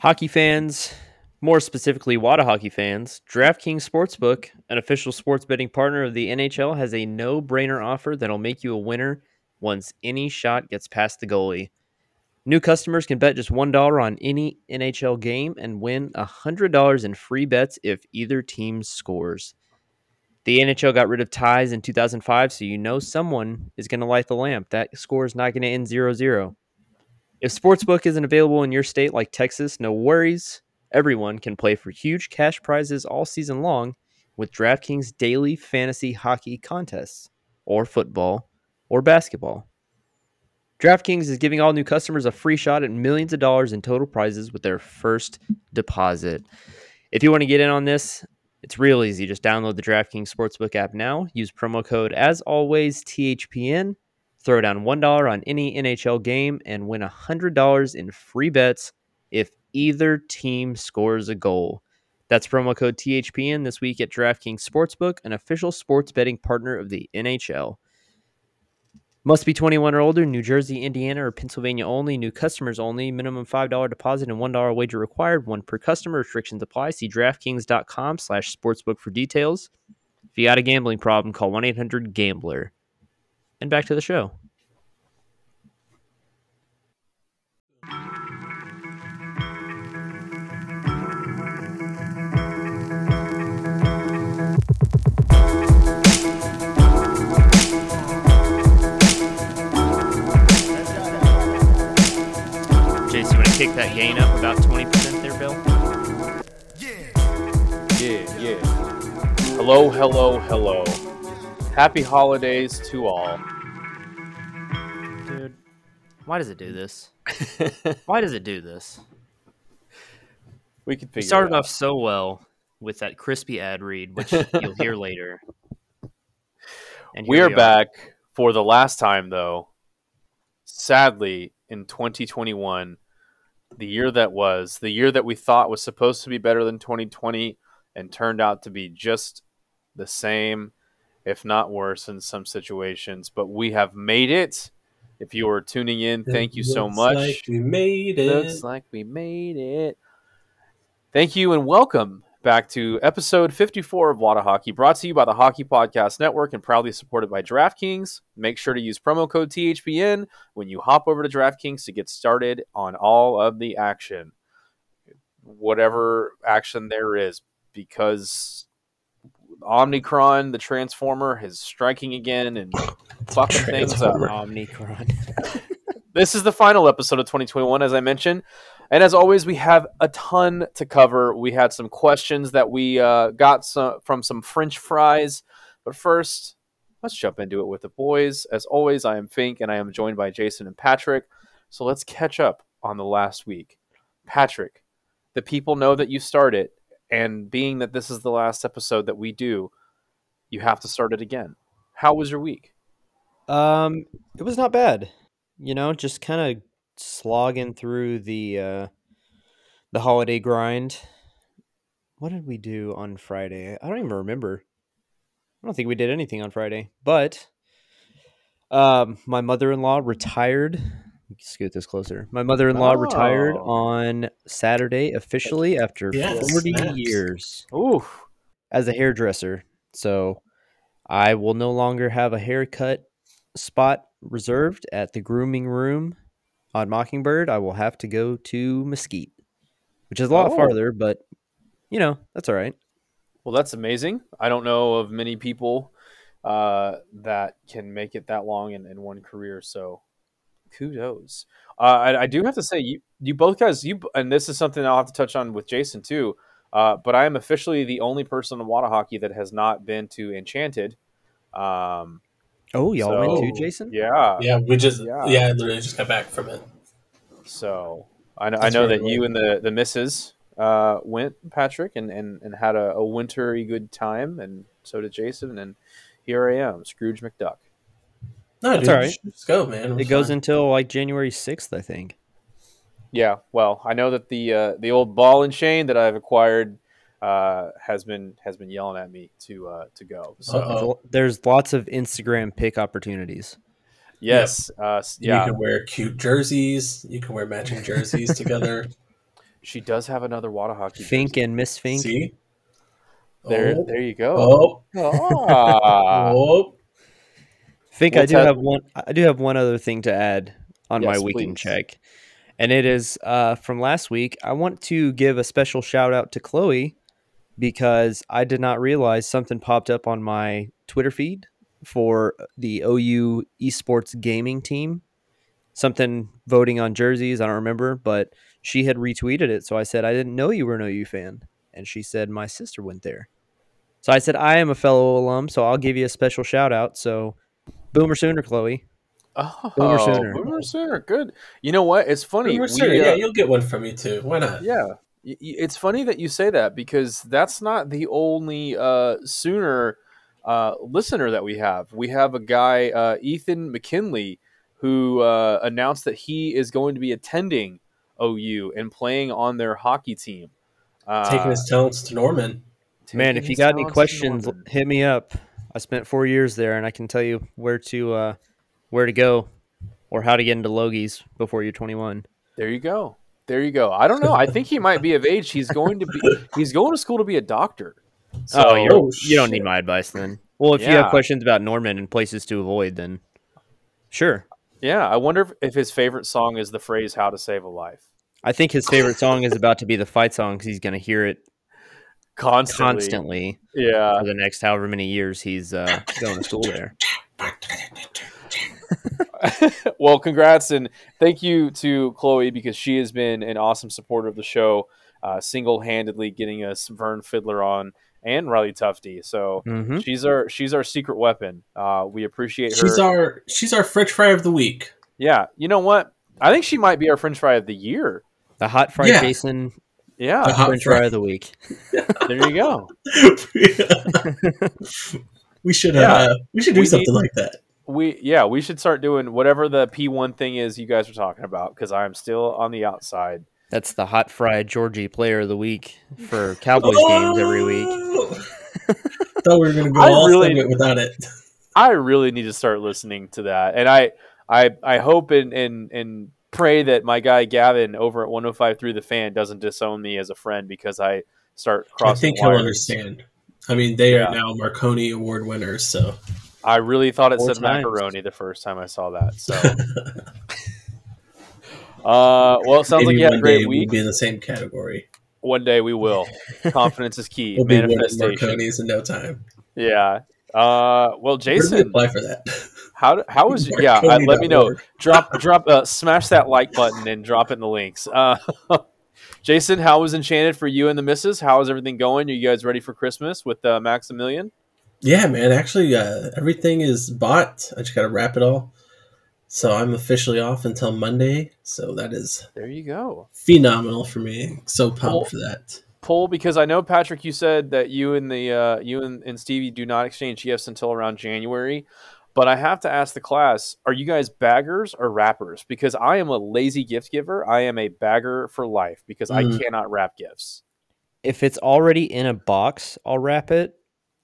Hockey fans, more specifically Wada hockey fans, DraftKings Sportsbook, an official sports betting partner of the NHL, has a no brainer offer that'll make you a winner once any shot gets past the goalie. New customers can bet just $1 on any NHL game and win $100 in free bets if either team scores. The NHL got rid of ties in 2005, so you know someone is going to light the lamp. That score is not going to end 0 0. If Sportsbook isn't available in your state like Texas, no worries. Everyone can play for huge cash prizes all season long with DraftKings daily fantasy hockey contests, or football, or basketball. DraftKings is giving all new customers a free shot at millions of dollars in total prizes with their first deposit. If you want to get in on this, it's real easy. Just download the DraftKings Sportsbook app now. Use promo code, as always, THPN. Throw down $1 on any NHL game and win $100 in free bets if either team scores a goal. That's promo code THPN this week at DraftKings Sportsbook, an official sports betting partner of the NHL. Must be 21 or older, New Jersey, Indiana, or Pennsylvania only. New customers only. Minimum $5 deposit and $1 wager required. One per customer. Restrictions apply. See DraftKings.com slash sportsbook for details. If you got a gambling problem, call 1-800-GAMBLER. And back to the show. Jason, you want to kick that gain up about 20% there, Bill? Yeah, yeah. Hello, hello, hello. Happy holidays to all. Dude, why does it do this? Why does it do this? we could We started it out. off so well with that crispy ad read, which you'll hear later. And We here are back for the last time, though. Sadly, in 2021, the year that was, the year that we thought was supposed to be better than 2020 and turned out to be just the same, if not worse in some situations. But we have made it. If you are tuning in, thank you so much. Like we made it. Looks like we made it. Thank you and welcome back to episode 54 of Wada Hockey, brought to you by the Hockey Podcast Network and proudly supported by DraftKings. Make sure to use promo code THPN when you hop over to DraftKings to get started on all of the action. Whatever action there is, because Omnicron, the Transformer, is striking again and fucking things up. Omnicron. This is the final episode of 2021, as I mentioned. And as always, we have a ton to cover. We had some questions that we uh, got some, from some French fries. But first, let's jump into it with the boys. As always, I am Fink, and I am joined by Jason and Patrick. So let's catch up on the last week. Patrick, the people know that you started, and being that this is the last episode that we do, you have to start it again. How was your week? Um, it was not bad. You know, just kind of slogging through the uh the holiday grind. What did we do on Friday? I don't even remember. I don't think we did anything on Friday. But um my mother-in-law retired. Scoot this closer. My mother-in-law retired Oh. on Saturday officially after Yes, 40 snaps. years Ooh, as a hairdresser. So I will no longer have a haircut spot reserved at the grooming room on Mockingbird. I will have to go to Mesquite, which is a lot Oh. farther, but you know, that's all right. Well, that's amazing. I don't know of many people uh, that can make it that long in, in one career. So, kudos. Uh, I, I do have to say, you you both guys, you and this is something I'll have to touch on with Jason too. Uh, but I am officially the only person in water hockey that has not been to Enchanted. Um, Oh, y'all went too, Jason? Yeah. Yeah, we just Yeah. yeah. I literally just got back from it. So I know, I know very that you and the the missus uh, went, Patrick, and, and, and had a, a wintry good time, and so did Jason. And here I am, Scrooge McDuck. No, That's dude, all right. Let's go, man. It goes until like January 6th, I think. Yeah, well, I know that the uh, the old ball and chain that I've acquired uh, has been has been yelling at me to uh, to go. So Uh-oh. There's lots of Instagram pick opportunities. yes, uh, s- You can wear cute jerseys. You can wear matching jerseys together. She does have another water hockey. Fink jersey. and Miss Fink. See? There, Oh. there you go. Oh. Ah. oh. Fink, I do have one. I do have one other thing to add on my weekend please. check, and it is uh, from last week. I want to give a special shout out to Chloe because I did not realize something popped up on my Twitter feed for the OU esports gaming team. Something voting on jerseys. I don't remember, but she had retweeted it. So I said, I didn't know you were an OU fan. And she said, My sister went there. So I said, I am a fellow alum, so I'll give you a special shout out. So Boomer Sooner, Chloe. Oh, Boomer Sooner. Boomer Sooner. Good. You know what? It's funny. Boomer we, Sooner, uh, yeah, you'll get one from me too. Why not? Yeah. Y- y- It's funny that you say that because that's not the only uh, Sooner uh, listener that we have. We have a guy, uh, Ethan McKinley, who uh, announced that he is going to be attending OU and playing on their hockey team. Uh, Taking his talents to Norman. Man, if you got any questions, hit me up. I spent four years there, and I can tell you where to uh, where to go or how to get into Logies before you're 21. There you go. There you go. I don't know. I think he might be of age. He's going to be. He's going to school to be a doctor. So, oh, you're, Oh, you don't need my advice then. Well, if you have questions about Norman and places to avoid, then sure. yeah. I wonder if, if his favorite song is the phrase "How to Save a Life." I think his favorite song is about to be the fight song because he's going to hear it Constantly. constantly Yeah. for the next however many years he's uh, going to school there. well, congrats and thank you to Chloe because she has been an awesome supporter of the show, uh, single handedly getting us Vern Fiddler on and Riley Tufte. So hmm she's our she's our secret weapon. Uh, we appreciate her. She's our she's our French fry of the week. yeah, you know what? I think she might be our French fry of the year. The hot fried Yeah. Jason The Yeah, hot French fry. fry of the week. there you go. we should Yeah. uh, we should do We something need- like that. We yeah, we should start doing whatever the P one thing is you guys are talking about because I am still on the outside. That's the hot fried Georgie player of the week for Cowboys games every week. Oh! Thought we were gonna go I all really- segment without it. I really need to start listening to that, and I I I hope and and and pray that my guy Gavin over at 105.3 the fan doesn't disown me as a friend because I start crossing. I crossing. think he'll understand. I mean, they Yeah. are now Marconi Award winners, so I really thought it Four said times. macaroni the first time I saw that. So, uh, well, it sounds like you had a great week. we'll be in the same category. One day we will. Confidence is key. We'll be winning Manifestation. Marconis in no time. Yeah. Uh, well, Where do we Jason, apply for that? how how was yeah? Uh, let me know. Marconi.org. drop drop uh, smash that like button and drop it in the links uh jason how was enchanted for you and the missus how is everything going are you guys ready for christmas with uh, maximilian Yeah, man. Actually, uh, everything is bought. I just got to wrap it all. So I'm officially off until Monday. So that is there you go phenomenal for me. So pumped for that. pull because i know patrick you said that you and the uh, you and, and stevie do not exchange gifts until around january but i have to ask the class are you guys baggers or wrappers because i am a lazy gift giver i am a bagger for life because i Mm. cannot wrap gifts If it's already in a box, I'll wrap it.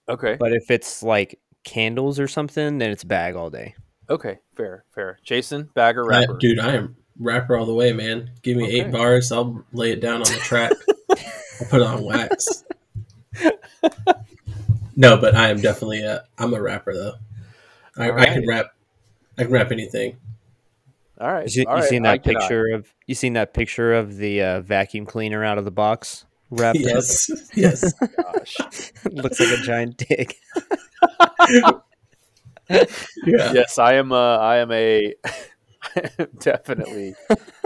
okay But if it's like candles or something, then it's bag all day. okay fair fair jason bagger I- wrapper dude, I am rapper all the way, man. Give me Okay. eight bars, I'll lay it down on the track. I'll put it on wax. no, but I am definitely a. I'm a rapper though. I, All I can right. rap. I can rap anything. all right You, see, all you right, seen I that cannot. picture of you seen that picture of the uh, vacuum cleaner out of the box wrapped Yes, yes. Gosh. Looks like a giant dick. Yeah. yes, I am. Uh, I am a definitely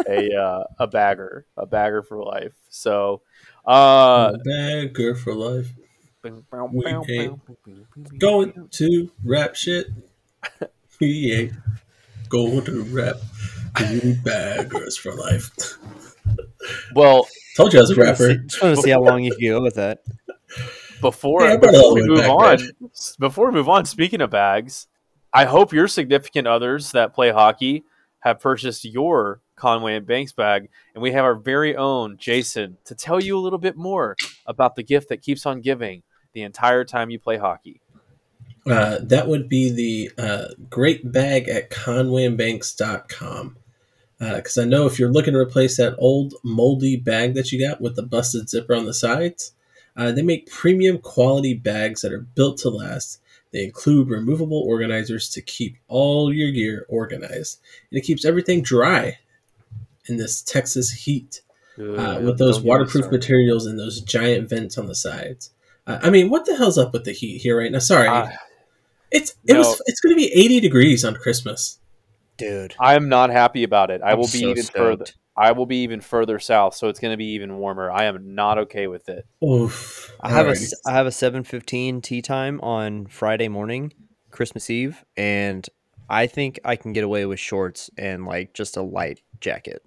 a uh, a bagger, a bagger for life. So, uh, Bagger for life. We ain't Going to rap shit. We ain't going to rap. We baggers for life. well, Told you I was a rapper. Just want to see how long you can go with that. before Yeah, I brought it all before we move back, on, before we move on, speaking of bags, I hope your significant others that play hockey have purchased your Conway and Banks bag, and we have our very own Jason to tell you a little bit more about the gift that keeps on giving the entire time you play hockey. Uh, that would be the uh, great bag at conwayandbanks.com. Because uh, I know if you're looking to replace that old moldy bag that you got with the busted zipper on the sides, uh, they make premium quality bags that are built to last. They include removable organizers to keep all your gear organized, and it keeps everything dry in this Texas heat. Uh, with those waterproof materials and those giant vents on the sides. Uh, I mean, what the hell's up with the heat here right now? Sorry, uh, it's it no. was it's going to be eighty degrees on Christmas, dude. I'm not happy about it. I I'm will be so even stoked. further. I will be even further south, so it's going to be even warmer. I am not okay with it. Oof. I have a I have a seven fifteen tea time on Friday morning, Christmas Eve, and I think I can get away with shorts and like just a light jacket.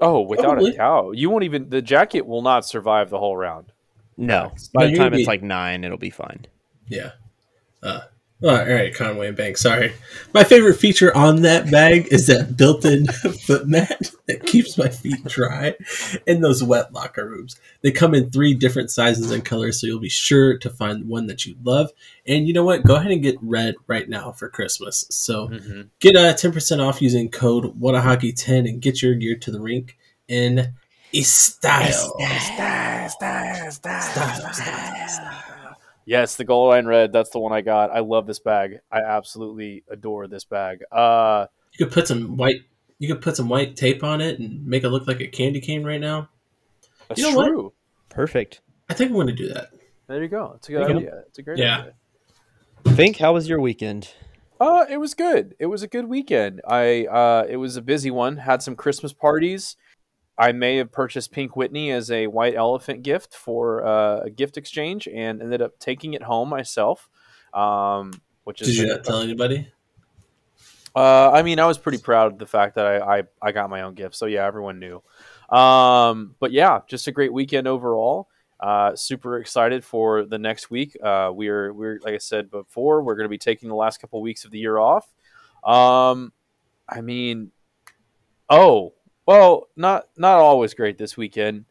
Oh, without Probably. a doubt. You won't even the jacket will not survive the whole round. No. By no, the time it's like nine, it'll be fine. Yeah. Uh, Oh, all right, Conway and Bank. Sorry. My favorite feature on that bag is that built-in foot mat that keeps my feet dry in those wet locker rooms. They come in three different sizes and colors, so you'll be sure to find one that you love. And you know what? Go ahead and get red right now for Christmas. So mm-hmm. get a uh, ten percent off using code WhataHockey10 and get your gear to the rink in style. Style, style, style, style, style, style. Yes, the gold line red. That's the one I got. I love this bag. I absolutely adore this bag. Uh, you could put some white. You could put some white tape on it and make it look like a candy cane right now. That's you know true. What? Perfect. I think I'm going to do that. There you go. It's a good idea. Go. It's a great yeah. idea. Fink, how was your weekend? Uh, it was good. It was a good weekend. I uh, it was a busy one. Had some Christmas parties. I may have purchased Pink Whitney as a white elephant gift for uh, a gift exchange, and ended up taking it home myself. Um, which is did you not tell anybody? Uh, I mean, I was pretty proud of the fact that I, I, I got my own gift. So yeah, everyone knew. Um, but yeah, just a great weekend overall. Uh, super excited for the next week. Uh, we're we're like I said before, we're going to be taking the last couple weeks of the year off. Um, I mean, oh, well, not not always great this weekend.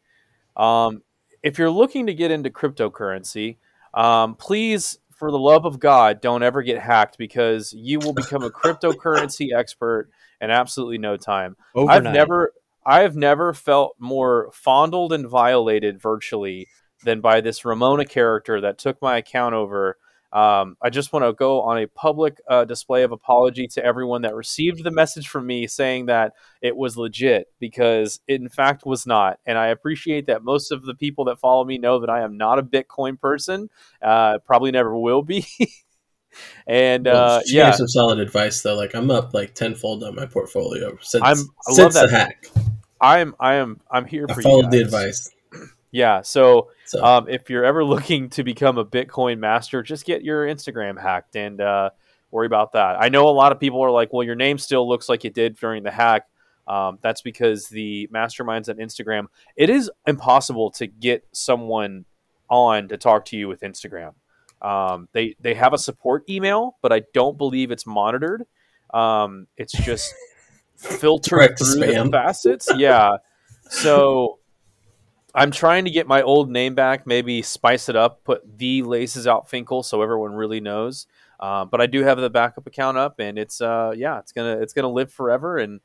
Um, if you're looking to get into cryptocurrency, um, please, for the love of God, don't ever get hacked because you will become a cryptocurrency expert in absolutely no time. Overnight. I've never I have never felt more fondled and violated virtually than by this Ramona character that took my account over um, I just want to go on a public uh, display of apology to everyone that received the message from me saying that it was legit because it in fact was not. And I appreciate that most of the people that follow me know that I am not a Bitcoin person, uh, probably never will be. and uh, yeah, some solid advice though. Like I'm up like tenfold on my portfolio since I'm, I since the hack. I'm I am I'm here I for followed the advice. Yeah. So, so. Um, if you're ever looking to become a Bitcoin master, just get your Instagram hacked and uh, worry about that. I know a lot of people are like, well, your name still looks like it did during the hack. Um, that's because the masterminds on Instagram, it is impossible to get someone on to talk to you with Instagram. Um, they they have a support email, but I don't believe it's monitored. Um, it's just filtered through the facets. Yeah. So I'm trying to get my old name back, maybe spice it up, put the Laces Out Finkel so everyone really knows. Uh, but I do have the backup account up, and it's uh, yeah, it's gonna it's gonna live forever. And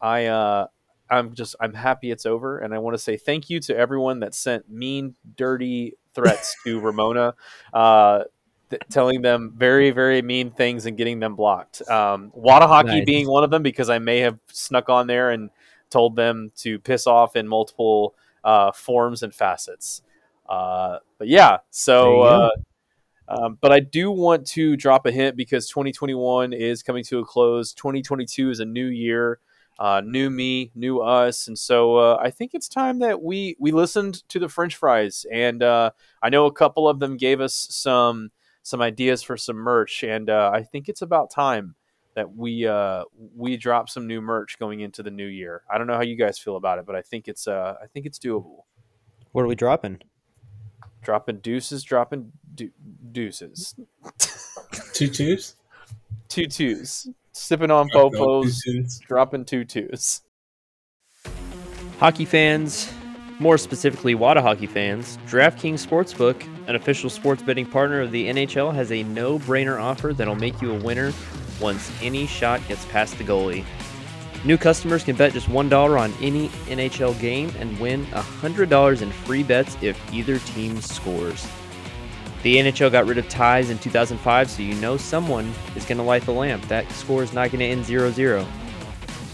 I uh, I'm just I'm happy it's over, and I want to say thank you to everyone that sent mean, dirty threats to Ramona. Uh, th- telling them very, very mean things and getting them blocked. Um, Wada Hockey nice. being one of them because I may have snuck on there and told them to piss off in multiple uh, forms and facets. Uh, but yeah, so. Uh, um, but I do want to drop a hint because 2021 is coming to a close. 2022 is a new year, uh, new me, new us, and so uh, I think it's time that we we listened to the French fries, and uh, I know a couple of them gave us some some ideas for some merch, and uh, I think it's about time that we uh, we drop some new merch going into the new year. I don't know how you guys feel about it, but I think it's uh, I think it's doable. What are we dropping? Dropping deuces, dropping de- deuces. two twos. Two twos. Sipping on popos, dropping two twos. Hockey fans, more specifically Wada hockey fans, DraftKings Sportsbook, an official sports betting partner of the NHL, has a no-brainer offer that'll make you a winner once any shot gets past the goalie. New customers can bet just $1 on any NHL game and win $100 in free bets if either team scores. The NHL got rid of ties in 2005, so you know someone is going to light the lamp. That score is not going to end 0 0.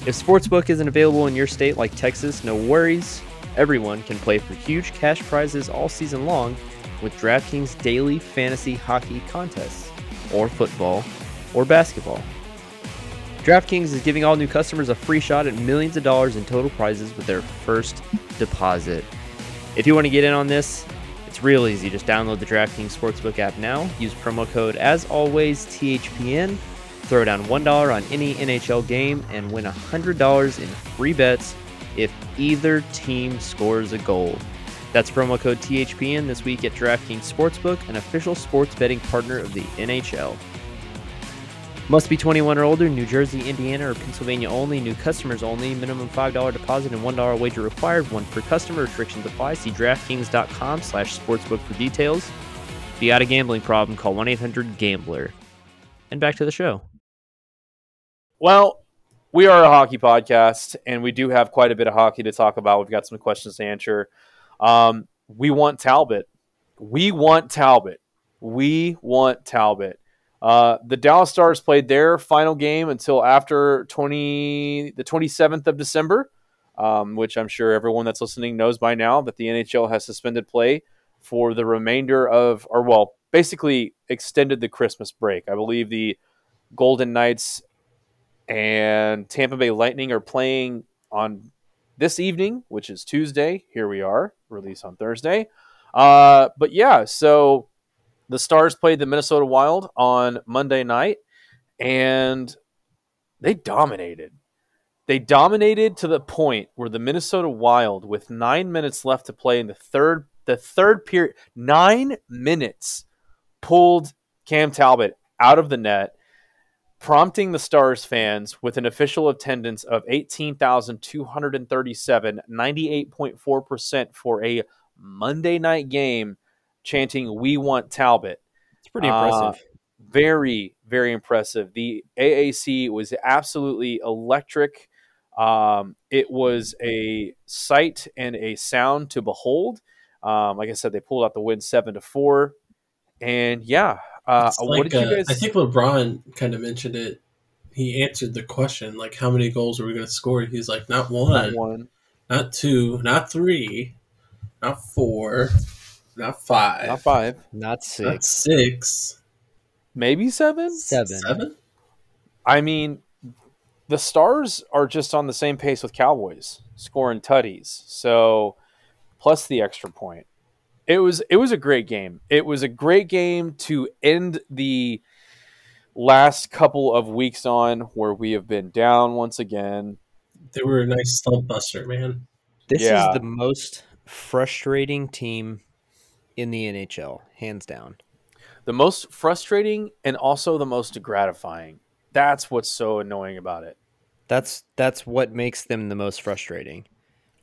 If Sportsbook isn't available in your state like Texas, no worries. Everyone can play for huge cash prizes all season long with DraftKings daily fantasy hockey contests, or football, or basketball. DraftKings is giving all new customers a free shot at millions of dollars in total prizes with their first deposit. If you want to get in on this, it's real easy. Just download the DraftKings Sportsbook app now. Use promo code, as always, THPN. Throw down $1 on any NHL game and win $100 in free bets if either team scores a goal. That's promo code THPN this week at DraftKings Sportsbook, an official sports betting partner of the NHL. Must be 21 or older, New Jersey, Indiana, or Pennsylvania only. New customers only. Minimum $5 deposit and $1 wager required. One per customer. Restrictions apply. See DraftKings.com slash sportsbook for details. If you got a gambling problem, call 1-800-GAMBLER. And back to the show. Well, we are a hockey podcast, and we do have quite a bit of hockey to talk about. We've got some questions to answer. Um, we want Talbot. We want Talbot. We want Talbot. Uh, the Dallas Stars played their final game until after 20, the 27th of December, um, which I'm sure everyone that's listening knows by now that the NHL has suspended play for the remainder of, or well, basically extended the Christmas break. I believe the Golden Knights and Tampa Bay Lightning are playing on this evening, which is Tuesday. Here we are, release on Thursday. Uh, but yeah, so the Stars played the Minnesota Wild on Monday night, and they dominated. They dominated to the point where the Minnesota Wild, with nine minutes left to play in the third, the third period, nine minutes, pulled Cam Talbot out of the net, prompting the Stars fans with an official attendance of 18,237, 98.4% for a Monday night game chanting "We want Talbot." It's pretty impressive. Uh, very, very impressive. The AAC was absolutely electric. Um, it was a sight and a sound to behold. Um, like I said, they pulled out the win seven to four, and yeah. Uh, like, what did you guys? Uh, I think LeBron kind of mentioned it. He answered the question like, "How many goals are we going to score?" He's like, "Not one, not one, not two, not three, not four, not five. Not five. Not six. Not six. Maybe seven? Seven. Seven? I mean, the Stars are just on the same pace with Cowboys, scoring tutties. So plus the extra point. It was it was a great game. It was a great game to end the last couple of weeks on where we have been down once again. They were a nice slump buster, man. This yeah. is the most frustrating team in the NHL, hands down. The most frustrating and also the most gratifying. That's what's so annoying about it. That's that's what makes them the most frustrating.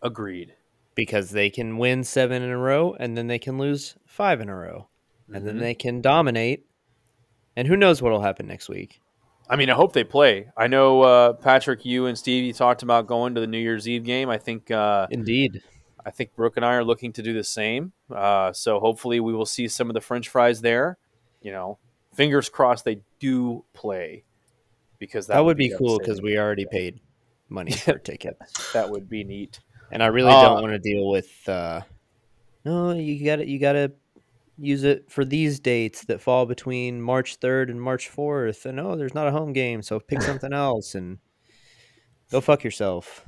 Agreed. Because they can win seven in a row and then they can lose five in a row. And mm-hmm. then they can dominate. And who knows what'll happen next week. I mean, I hope they play. I know uh, Patrick, you and Stevie talked about going to the New Year's Eve game. I think uh, indeed. I think Brooke and I are looking to do the same. Uh, so hopefully we will see some of the French fries there. You know, fingers crossed they do play because that, that would, be, be cool because we already paid money for tickets. that would be neat. And I really uh, don't want to deal with. Uh, no, you got to you got to use it for these dates that fall between March third and March fourth. And oh, there's not a home game, so pick something else and go fuck yourself.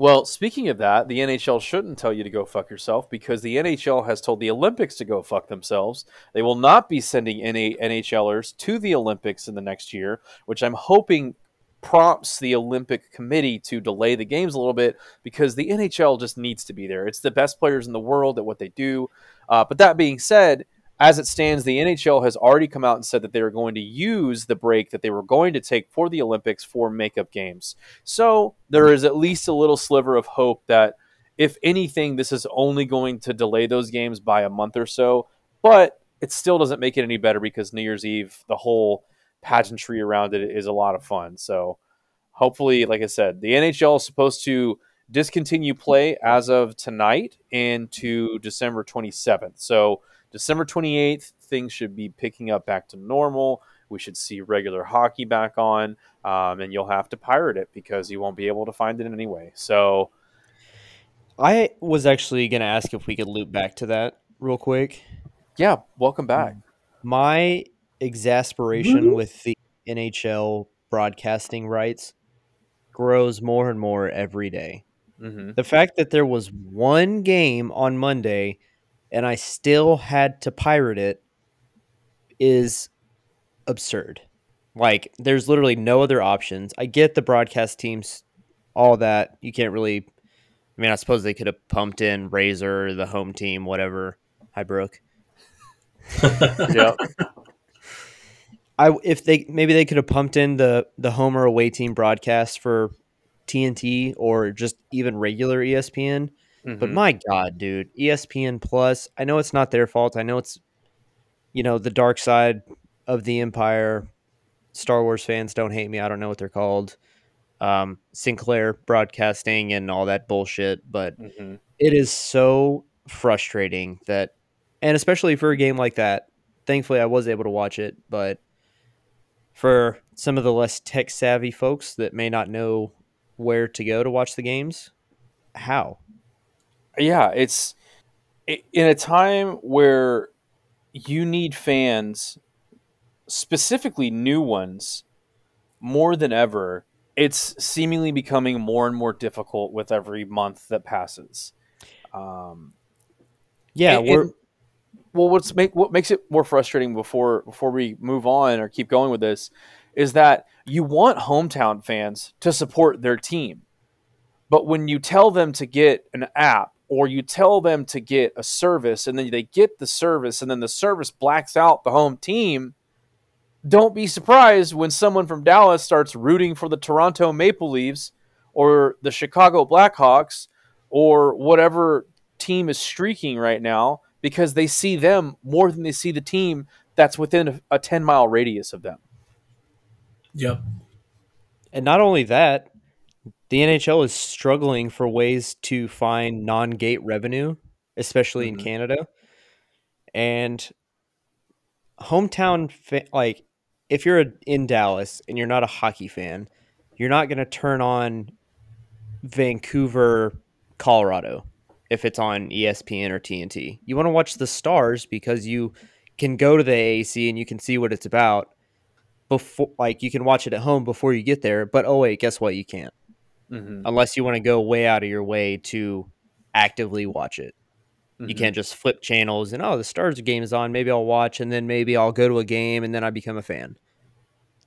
Well, speaking of that, the NHL shouldn't tell you to go fuck yourself because the NHL has told the Olympics to go fuck themselves. They will not be sending any NHLers to the Olympics in the next year, which I'm hoping prompts the Olympic Committee to delay the games a little bit because the NHL just needs to be there. It's the best players in the world at what they do. Uh, but that being said, as it stands, the NHL has already come out and said that they are going to use the break that they were going to take for the Olympics for makeup games. So there is at least a little sliver of hope that, if anything, this is only going to delay those games by a month or so. But it still doesn't make it any better because New Year's Eve, the whole pageantry around it is a lot of fun. So hopefully, like I said, the NHL is supposed to discontinue play as of tonight into December 27th. So December 28th, things should be picking up back to normal. We should see regular hockey back on, um, and you'll have to pirate it because you won't be able to find it anyway. So, I was actually going to ask if we could loop back to that real quick. Yeah, welcome back. My exasperation with the NHL broadcasting rights grows more and more every day. Mm-hmm. The fact that there was one game on Monday and I still had to pirate it is absurd. Like, there's literally no other options. I get the broadcast teams, all that. You can't really. I mean, I suppose they could have pumped in Razor, the home team, whatever. Hi, Brooke. yeah. I if they maybe they could have pumped in the the home or away team broadcast for TNT or just even regular ESPN. Mm-hmm. But my God, dude, ESPN Plus. I know it's not their fault. I know it's you know the dark side of the empire. Star Wars fans don't hate me. I don't know what they're called. Um, Sinclair Broadcasting and all that bullshit. But mm-hmm. it is so frustrating that, and especially for a game like that. Thankfully, I was able to watch it, but for some of the less tech savvy folks that may not know where to go to watch the games, how? Yeah, it's in a time where you need fans, specifically new ones, more than ever. It's seemingly becoming more and more difficult with every month that passes. Um, yeah, and, we're. And, well, what's make what makes it more frustrating before before we move on or keep going with this is that you want hometown fans to support their team. But when you tell them to get an app or you tell them to get a service and then they get the service and then the service blacks out the home team, don't be surprised when someone from Dallas starts rooting for the Toronto Maple Leafs or the Chicago Blackhawks or whatever team is streaking right now because they see them more than they see the team that's within a 10 mile radius of them. Yep. And not only that, the NHL is struggling for ways to find non-gate revenue, especially mm-hmm. in Canada. And hometown fa- like if you're in Dallas and you're not a hockey fan, you're not going to turn on Vancouver, Colorado if it's on ESPN or TNT. You want to watch the Stars because you can go to the AAC and you can see what it's about before like you can watch it at home before you get there but oh wait guess what you can't mm-hmm. unless you want to go way out of your way to actively watch it mm-hmm. you can't just flip channels and oh the stars game is on maybe i'll watch and then maybe i'll go to a game and then i become a fan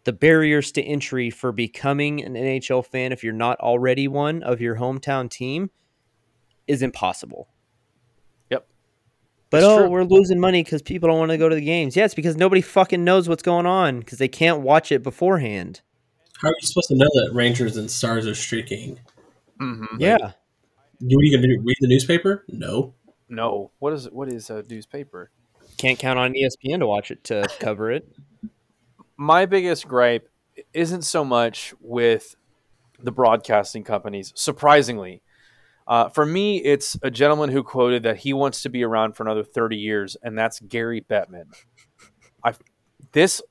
the barriers to entry for becoming an nhl fan if you're not already one of your hometown team is impossible Yep. but oh, true. we're losing money because people don't want to go to the games. Yeah, it's because nobody fucking knows what's going on because they can't watch it beforehand. How are you supposed to know that Rangers and Stars are streaking? Mm-hmm. Yeah. Like, you what are you gonna? Read the newspaper? No. No. What is what is a newspaper? Can't count on ESPN to watch it to cover it. My biggest gripe isn't so much with the broadcasting companies. Surprisingly, uh, for me, it's a gentleman who quoted that he wants to be around for another 30 years, and that's Gary Bettman. I, this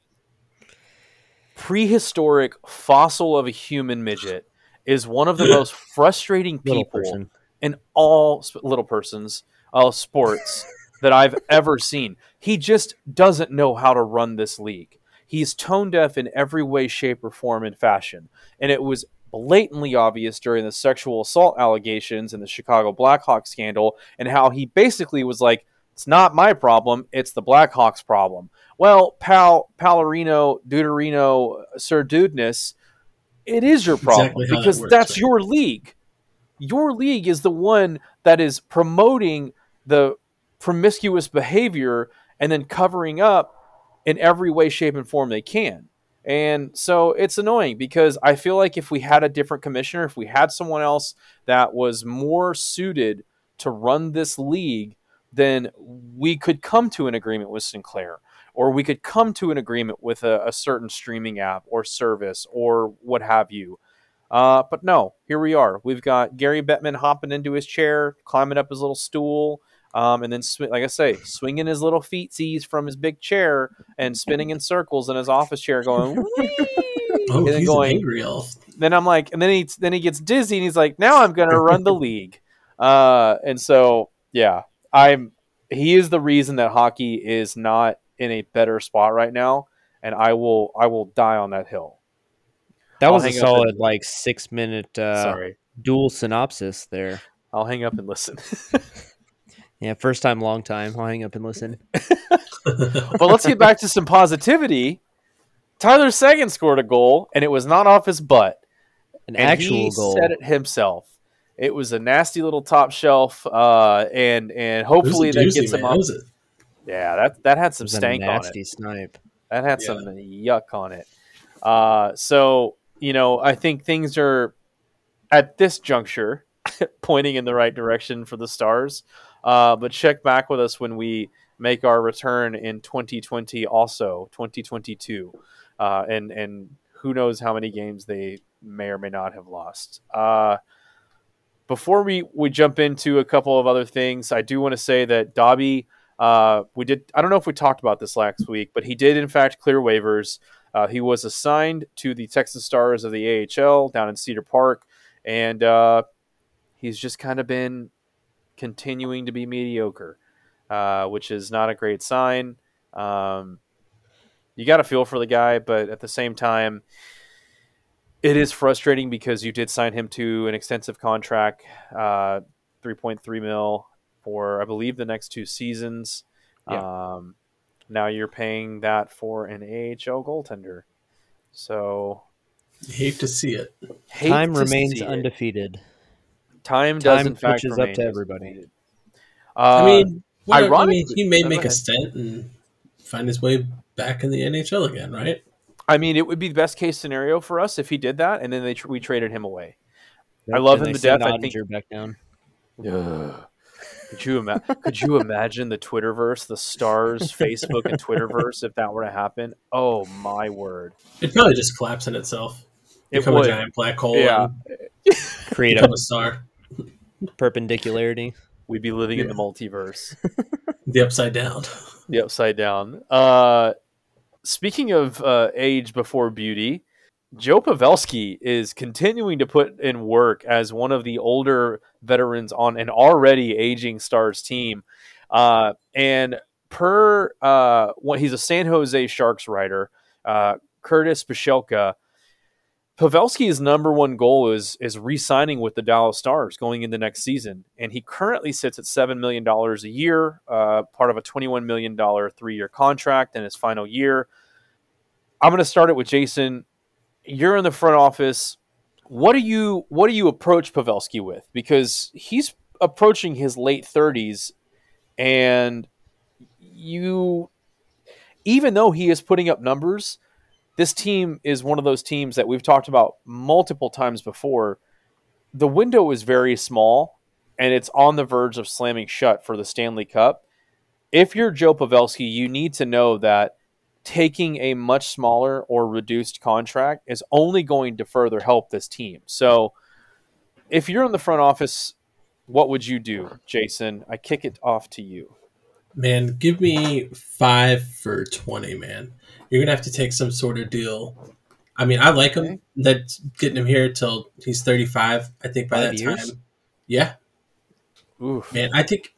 prehistoric fossil of a human midget is one of the most frustrating people in all little persons, uh, sports that I've ever seen. He just doesn't know how to run this league. He's tone deaf in every way, shape, or form and fashion. And it was blatantly obvious during the sexual assault allegations and the Chicago Blackhawks scandal, and how he basically was like, "It's not my problem; it's the Blackhawks' problem." Well, pal, Palarino, Deuterino, Sir Dudeness, it is your problem exactly because that works, that's right? your league. Your league is the one that is promoting the promiscuous behavior and then covering up in every way, shape, and form they can. And so it's annoying because I feel like if we had a different commissioner, if we had someone else that was more suited to run this league, then we could come to an agreement with Sinclair or we could come to an agreement with a, a certain streaming app or service or what have you. Uh, but no, here we are. We've got Gary Bettman hopping into his chair, climbing up his little stool, um, and then, sw- like I say, swinging his little feetsies from his big chair and spinning in circles in his office chair, going. Oh, And then he's going- an angry elf. then I'm like, and then he then he gets dizzy, and he's like, now I'm gonna run the league. Uh, and so yeah, I'm. He is the reason that hockey is not in a better spot right now, and I will I will die on that hill. That I'll was a solid and- like six minute uh, Sorry, dual synopsis there. I'll hang up and listen. Yeah, first time, long time. I'll hang up and listen. but let's get back to some positivity. Tyler Seguin scored a goal, and it was not off his butt. An and actual he goal. said it himself. It was a nasty little top shelf, uh, and and It was a hopefully that doozy, gets him man. up. It Yeah, that that had some was a stank on it. nasty snipe. That had Yeah. some yuck on it. Uh, so you know, I think things are at this juncture pointing in the right direction for the Stars. Uh, but check back with us when we make our return in 2020, also 2022, uh, and and who knows how many games they may or may not have lost. Uh, before we, we jump into a couple of other things, I do want to say that Dobby, uh, we did. I don't know if we talked about this last week, but he did in fact clear waivers. Uh, he was assigned to the Texas Stars of the AHL down in Cedar Park, and uh, he's just kind of been continuing to be mediocre, uh, which is not a great sign. Um, you got to feel for the guy, but at the same time, it is frustrating because you did sign him to an extensive contract, uh, 3.3 mil for I believe the next two seasons. Um, now you're paying that for an AHL goaltender. So hate to see it. hate Time to remains see it. undefeated. Time does Time in fact catches up to everybody. Uh, I mean, what, I mean, ironically- he may make a stint and find his way back in the NHL again, right? I mean, it would be the best case scenario for us if he did that, and then they tr- we traded him away. I love And him they to death. I think Oettinger back down. Could you ima- could you imagine the Twitterverse, the stars, Facebook and Twitterverse if that were to happen? Oh my word! It'd probably just collapse in itself. It Become would. a giant black hole Yeah. Create a a star. perpendicularity. We'd be living in the multiverse, The upside down. the upside down. Uh, speaking of uh, age before beauty, Joe Pavelski is continuing to put in work as one of the older veterans on an already aging Stars team. Uh, and per uh, what he's a San Jose Sharks writer, uh, Curtis Pashelka. Pavelski's number one goal is is re-signing with the Dallas Stars going into next season, and he currently sits at seven million dollars a year, uh, part of a twenty-one million dollar three-year contract in his final year. I'm going to start it with Jason. You're in the front office. What do you what do you approach Pavelski with? Because he's approaching his late 30s, and you, even though he is putting up numbers, this team is one of those teams that we've talked about multiple times before. The window is very small, and it's on the verge of slamming shut for the Stanley Cup. If you're Joe Pavelski, you need to know that taking a much smaller or reduced contract is only going to further help this team. So, if you're in the front office, what would you do, Jason? I kick it off to you. Man, give me five for twenty, man. You're gonna have to take some sort of deal. I mean, I like him. Okay. That's getting him here till he's 35. I think by Five that years? time, yeah, Oof. man. I think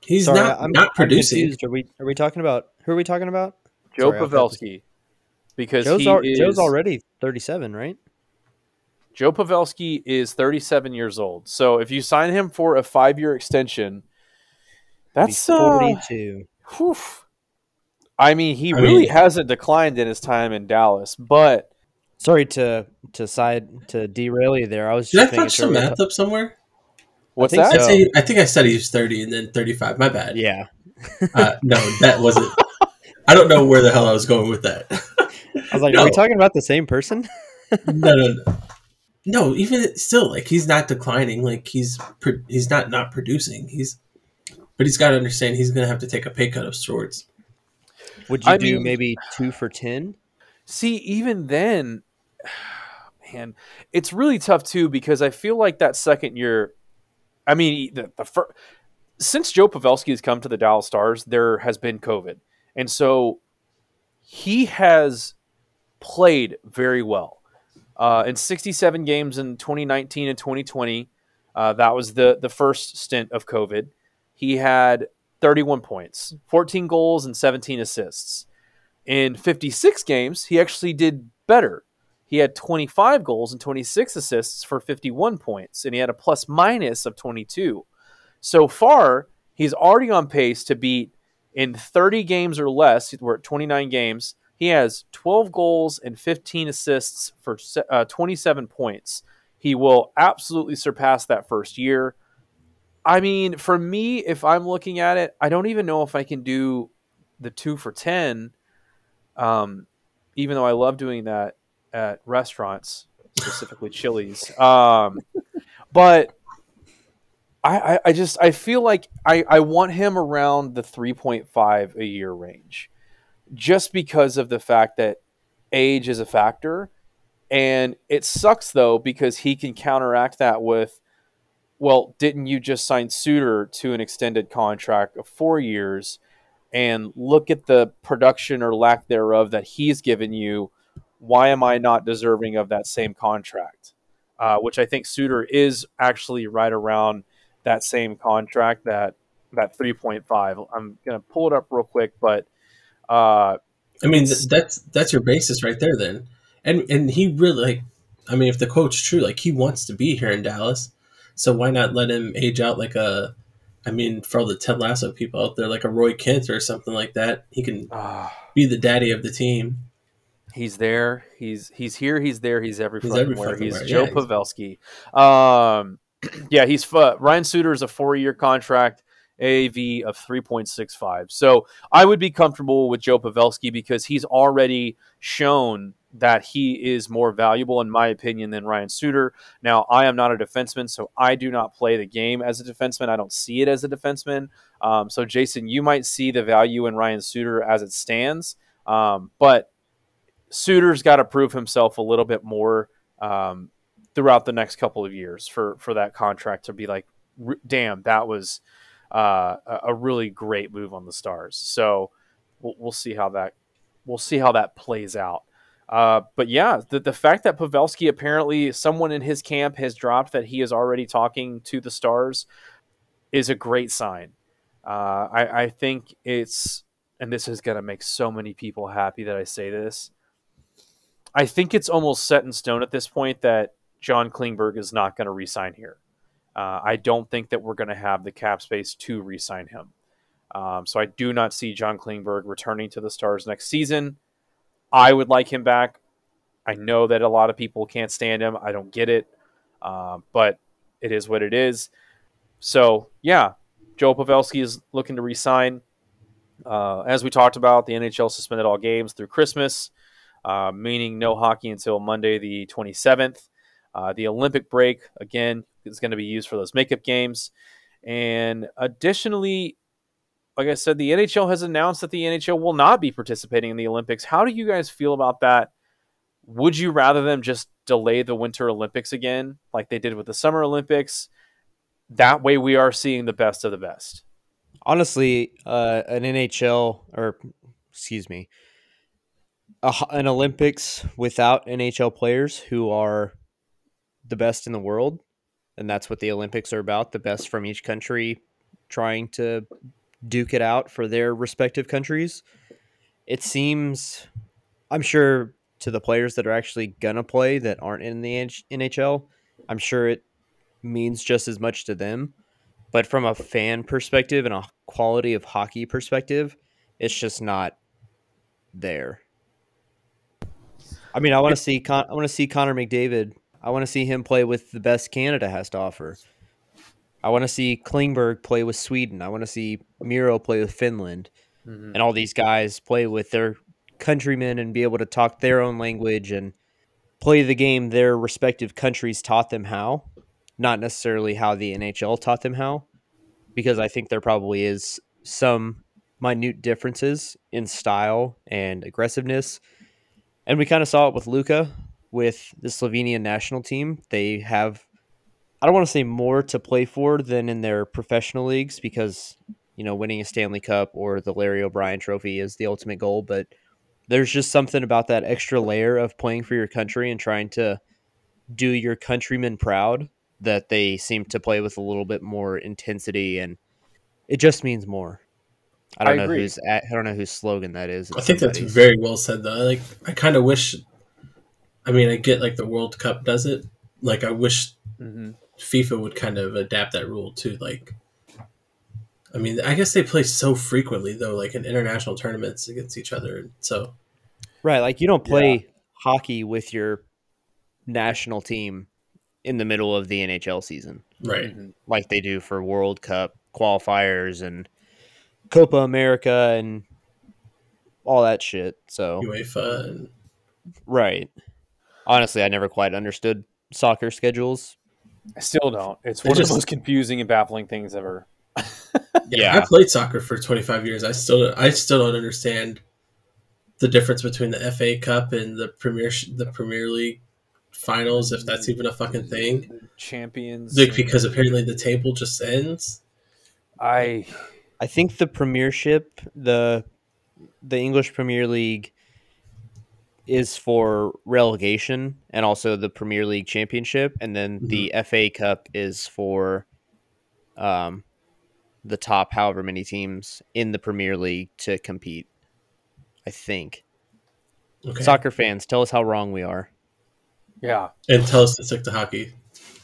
he's Sorry, not I'm not I'm producing. confused. Are we are we talking about who are we talking about? Joe Sorry, Pavelski. Because Joe's, he al- is, Joe's already 37, right? Joe Pavelski is 37 years old. So if you sign him for a five year extension, that's He's uh, 42. whew. I mean, he I really mean- hasn't declined in his time in Dallas, but Sorry to to side to derail you there. I was Did I just making punch sure. some math up somewhere? what's think that? I'd so. say, I think I said he was 30 and then 35. My bad. yeah, Uh, no, that wasn't. I don't know where the hell I was going with that. I was like, No. are we talking about the same person? no, no, no. No, even still, like he's not declining. Like he's pro- he's not not producing. He's, but he's got to understand he's gonna have to take a pay cut of sorts. Would you I do mean- maybe two for ten? See, even then, man, it's really tough too because I feel like that second year, I mean, the, the first since Joe Pavelski has come to the Dallas Stars, there has been COVID, and so he has played very well. Uh, in 67 games in 2019 and 2020, uh, that was the the first stint of COVID. He had 31 points, 14 goals, and 17 assists. In 56 games, he actually did better. He had 25 goals and 26 assists for 51 points, and he had a plus minus of 22. So far, he's already on pace to beat in 30 games or less. We're at 29 games. He has 12 goals and 15 assists for uh, 27 points. He will absolutely surpass that first year. I mean, for me, if I'm looking at it, I don't even know if I can do the two for 10. Um, even though I love doing that at restaurants, specifically Chili's. Um, but I, I, I, just I feel like I, I want him around the 3.5 a year range just because of the fact that age is a factor and it sucks though because he can counteract that with, well, didn't you just sign Suter to an extended contract of four years? And look at the production or lack thereof that he's given you. Why am I not deserving of that same contract? Uh, which I think Suter is actually right around that same contract that that 3.5. I'm gonna pull it up real quick, but uh, I mean that's that's your basis right there then and and he really like I mean if the quote's true, like he wants to be here in Dallas. So why not let him age out like a I mean, for all the Ted Lasso people out there, like a Roy Kent or something like that, he can uh, be the daddy of the team. He's there. He's he's here. He's there. He's every he's every where. He's Joe yeah, Pavelski. Um, yeah, he's uh, Ryan Suter is a four year contract. AAV of 3.65. So I would be comfortable with Joe Pavelski because he's already shown that he is more valuable, in my opinion, than Ryan Suter. Now, I am not a defenseman, so I do not play the game as a defenseman. I don't see it as a defenseman. Um, so, Jason, you might see the value in Ryan Suter as it stands, um, but Suter's got to prove himself a little bit more um, throughout the next couple of years for for that contract to be like, damn, that was uh, a really great move on the Stars. So, we'll, we'll see how that we'll see how that plays out. Uh, but yeah, the, the fact that Pavelski apparently someone in his camp has dropped that he is already talking to the stars is a great sign. Uh, I, I think it's, and this is going to make so many people happy that I say this. I think it's almost set in stone at this point that John Klingberg is not going to resign here. Uh, I don't think that we're going to have the cap space to resign him. Um, so I do not see John Klingberg returning to the Stars next season. I would like him back. I know that a lot of people can't stand him. I don't get it, uh, but it is what it is. So yeah, Joe Pavelski is looking to resign. Uh, as we talked about, the NHL suspended all games through Christmas, uh, meaning no hockey until Monday the 27th. Uh, the Olympic break again is going to be used for those makeup games, and additionally, like I said, the NHL has announced that the NHL will not be participating in the Olympics. How do you guys feel about that? Would you rather them just delay the Winter Olympics again, like they did with the Summer Olympics? That way, we are seeing the best of the best. Honestly, uh, an NHL or excuse me, a, an Olympics without NHL players who are the best in the world, and that's what the Olympics are about—the best from each country trying to duke it out for their respective countries. It seems, I'm sure, to the players that are actually gonna play that aren't in the NHL, I'm sure it means just as much to them. But from a fan perspective and a quality of hockey perspective, it's just not there. I mean, I want to see Con- I want to see Connor McDavid. I want to see him play with the best Canada has to offer. I want to see Klingberg play with Sweden. I want to see Miro play with Finland, mm-hmm. and all these guys play with their countrymen and be able to talk their own language and play the game their respective countries taught them how, not necessarily how the NHL taught them how, because I think there probably is some minute differences in style and aggressiveness. And we kind of saw it with Luka. with the Slovenian national team. They have, I don't want to say more to play for than in their professional leagues because, you know, winning a Stanley Cup or the Larry O'Brien trophy is the ultimate goal. But there's just something about that extra layer of playing for your country and trying to do your countrymen proud that they seem to play with a little bit more intensity and it just means more. I don't I know agree. whose I don't know whose slogan that is. I think that's very well said though. Like I kind of wish I mean, I get like the World Cup does it. Like I wish Mm-hmm. FIFA would kind of adapt that rule too. Like, I mean, I guess they play so frequently though, like in international tournaments against each other. So right. Like you don't play hockey with your national team in the middle of the NHL season right, Mm-hmm. like they do for World Cup qualifiers and Copa America and all that shit. So UEFA and right. Honestly, I never quite understood soccer schedules. I still don't. It's They one of just- the most confusing and baffling things ever. Yeah. I played soccer for 25 years. I still I still don't understand the difference between the FA Cup and the Premier the Premier League finals if that's even a fucking thing. Champions. Like, because apparently the table just ends. I I think the Premiership, the the English Premier League is for relegation and also the Premier League Championship and then the FA Cup is for um the top however many teams in the Premier League to compete. I think. Okay. Soccer fans, tell us how wrong we are. yeah And tell us to stick to hockey.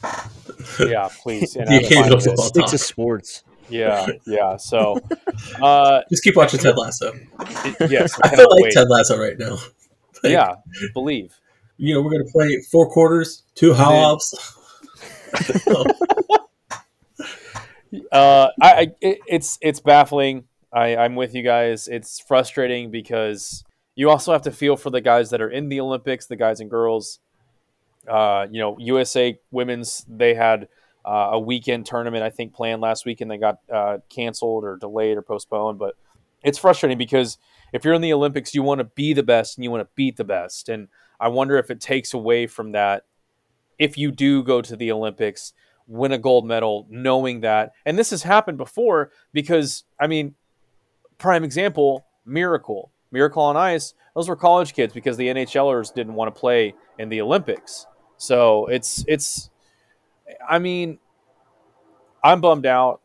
yeah please. And The I'm fine occasional football Stick to sports. Yeah yeah. So uh, Just keep watching Ted Lasso. yes, I I feel like wait. Ted Lasso right now. Like, Yeah, believe. You know, we're gonna play four quarters, two halves. Uh, I, I it, it's it's baffling. I, I'm with you guys. It's frustrating because you also have to feel for the guys that are in the Olympics, the guys and girls. Uh, you know, USA women's they had uh, a weekend tournament I think planned last week and they got uh, canceled or delayed or postponed. But it's frustrating because if you're in the Olympics, you want to be the best and you want to beat the best. And I wonder if it takes away from that if you do go to the Olympics, win a gold medal, knowing that. And this has happened before because, I mean, prime example, Miracle. Miracle on Ice, those were college kids because the NHLers didn't want to play in the Olympics. So it's, it's, I mean, I'm bummed out.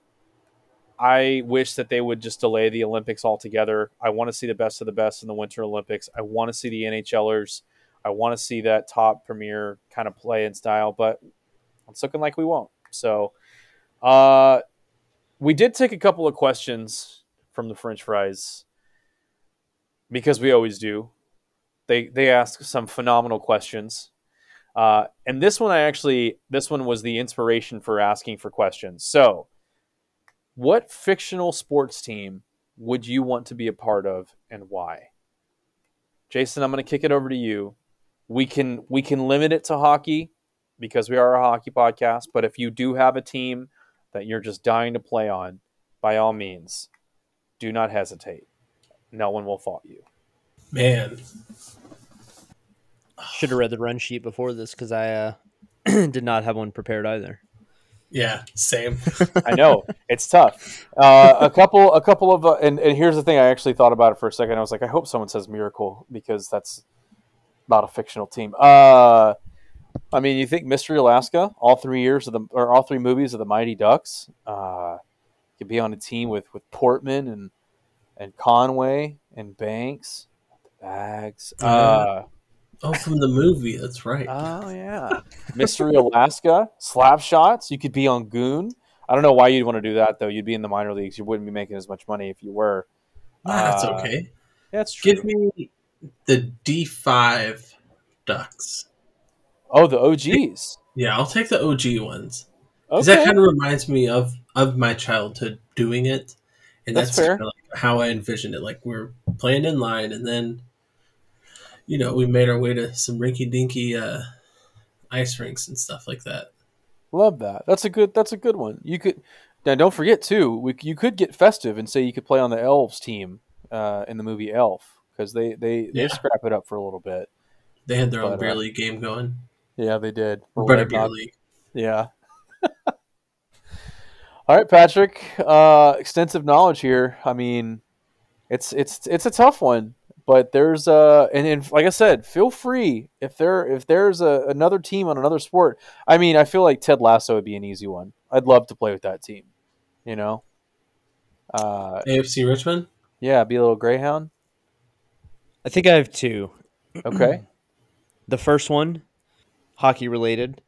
I wish that they would just delay the Olympics altogether. I want to see the best of the best in the Winter Olympics. I want to see the NHLers. I want to see that top premier kind of play and style, but it's looking like we won't. So, uh, we did take a couple of questions from the French fries because we always do. They they ask some phenomenal questions, uh, and this one I actually this one was the inspiration for asking for questions. So, what fictional sports team would you want to be a part of, and why? Jason, I'm going to kick it over to you. We can we can limit it to hockey because we are a hockey podcast. But if you do have a team that you're just dying to play on, by all means, do not hesitate. No one will fault you. Man, Should have read the run sheet before this because I uh, did not have one prepared either. Yeah, same. I know it's tough. Uh, a couple, a couple of, uh, and, and here's the thing. I actually thought about it for a second. I was like, I hope someone says Miracle because that's not a fictional team. Uh, I mean, you think Mystery Alaska? All three years of the, or all three movies of the Mighty Ducks. Uh, could be on a team with with Portman and and Conway and Banks, the Bags. Uh, oh, from the movie. That's right. Oh yeah, Mystery Alaska, slap shots. You could be on Goon. I don't know why you'd want to do that though. You'd be in the minor leagues. You wouldn't be making as much money if you were. That's uh, okay. That's true. Give me the D five ducks. oh, the OGs. Yeah, I'll take the OG ones. Okay. That kind of reminds me of of my childhood doing it, and That's that's, fair. like how I envisioned it. Like we're playing in line, and then, you know, we made our way to some rinky dinky uh, ice rinks and stuff like that. Love that. That's a good. That's a good one. You could now. Don't forget too. We, you could get festive and say you could play on the Elves team uh, in the movie Elf because they they they Yeah. scrap it up for a little bit. They had their own But, uh, beer league game going. Yeah, they did. Or better beer league. Yeah. All right, Patrick. Uh, extensive knowledge here. I mean, it's it's it's a tough one, but there's uh, and, and like I said, feel free if there if there's a, another team on another sport. I mean, I feel like Ted Lasso would be an easy one. I'd love to play with that team. You know. Uh, AFC Richmond. yeah, be a little Greyhound. I think I have two. Okay. The first one, hockey related.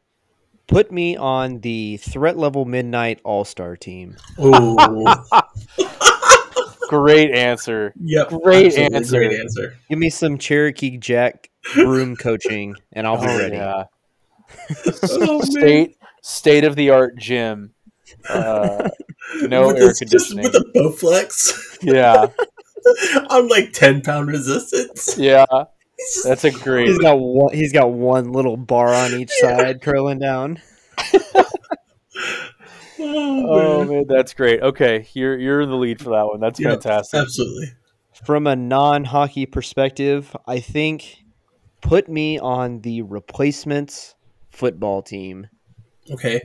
Put me on the threat level midnight all star team. Oh, Great answer. yep. Great answer. Great answer. Give me some Cherokee Jack broom coaching, and I'll be Oh, ready. yeah. State state of the art gym. Uh, no With air this- just conditioning. with a Bowflex yeah, on like ten pound resistance. yeah, just- that's a great. He's got one. He's got one little bar on each side curling down. Oh, Oh man. man, that's great. Okay, you're you're in the lead for that one. That's Yep, fantastic. Absolutely. From a non-hockey perspective, I think put me on the replacements football team Okay.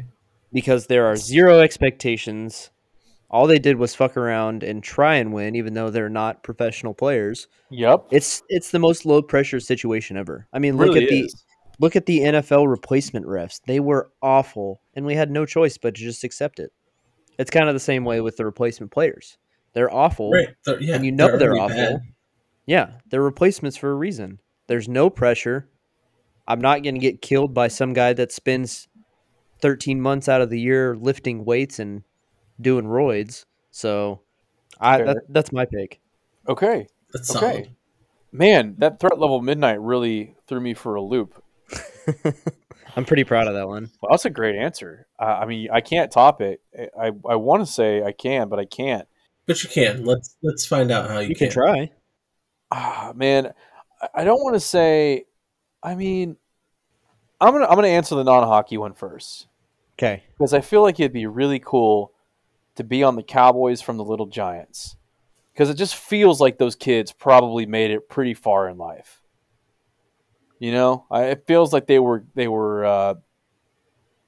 because there are zero expectations. All they did was fuck around and try and win, even though they're not professional players. Yep, It's it's the most low pressure situation ever. I mean, look really at the is. Look at the NFL replacement refs. They were awful, and we had no choice but to just accept it. It's kind of the same way with the replacement players. They're awful, Right. They're- yeah. and you know they're, already awful. bad. Yeah, they're replacements for a reason. There's no pressure. I'm not going to get killed by some guy that spends 13 months out of the year lifting weights and doing roids. So, I Fair. that, that's my pick. Okay, That's okay, solid. man, that threat level midnight really threw me for a loop. I'm pretty proud of that one. Well, that's a great answer. Uh, I mean, I can't top it. I I want to say I can, but I can't. But you can. Let's let's find out how you, You can try. ah, man, I- I don't want to say. I mean, I'm gonna I'm gonna answer the non-hockey one first Okay. because I feel like it'd be really cool to be on the Cowboys from the Little Giants because it just feels like those kids probably made it pretty far in life. You know, I, it feels like they were they were uh,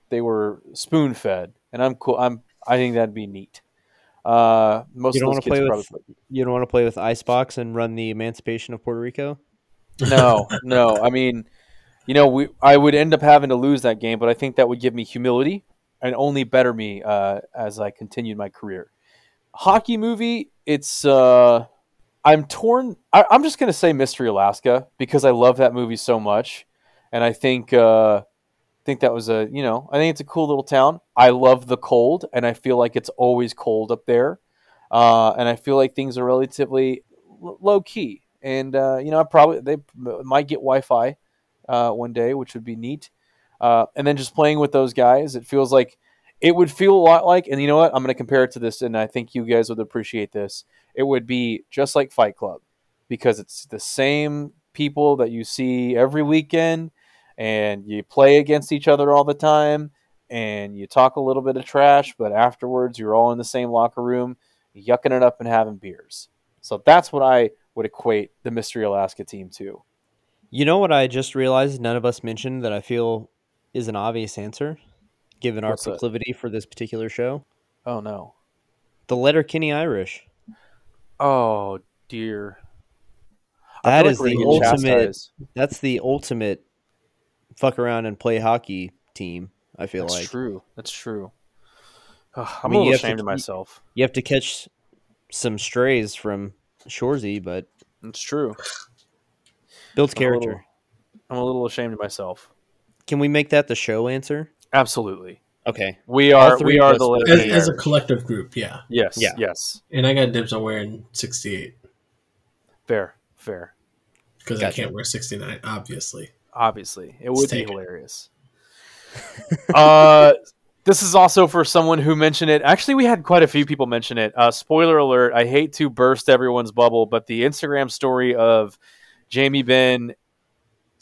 they were spoon fed, and I'm cool. I'm I think that'd be neat. Uh, most You don't those kids play with- You don't want to play with Icebox and run the Emancipation of Puerto Rico? no, no. I mean, you know, we I would end up having to lose that game, but I think that would give me humility and only better me uh, as I continued my career. Hockey movie, it's uh, I'm torn. I, I'm just gonna say Mystery Alaska because I love that movie so much, and I think uh, think that was a you know I think it's a cool little town. I love the cold, and I feel like it's always cold up there, uh, and I feel like things are relatively l- low key. And uh, you know, I probably they might get Wi-Fi uh, one day, which would be neat. Uh, and then just playing with those guys, it feels like it would feel a lot like. And you know what? I'm going to compare it to this, and I think you guys would appreciate this. It would be just like Fight Club because it's the same people that you see every weekend, and you play against each other all the time, and you talk a little bit of trash, but afterwards you're all in the same locker room, yucking it up and having beers. So that's what I would equate the Mystery Alaska team to. You know what I just realized none of us mentioned that I feel is an obvious answer, given our What's that? proclivity for this particular show? Oh no. The Letterkenny Irish. Oh dear. I That feel is we're the gonna get ultimate. chastised. That's the ultimate fuck around and play hockey team. I feel like. That's like true. That's true. Ugh, I'm mean, a you little have to ashamed of keep- myself. you have to catch some strays from Shoresy, but It's true. builds I'm a little- character. I'm a little ashamed of myself. Can we make that the show answer? Absolutely. Okay. We are we are the will As, as a collective group, yeah. Yes. Yeah. Yes. And I got dibs on wearing 68 Fair. Fair. because Gotcha. I can't wear 69, obviously. Obviously, it would be taken. hilarious. uh, this is also for someone who mentioned it. Actually, we had quite a few people mention it. Uh, spoiler alert: I hate to burst everyone's bubble, but the Instagram story of Jamie Benn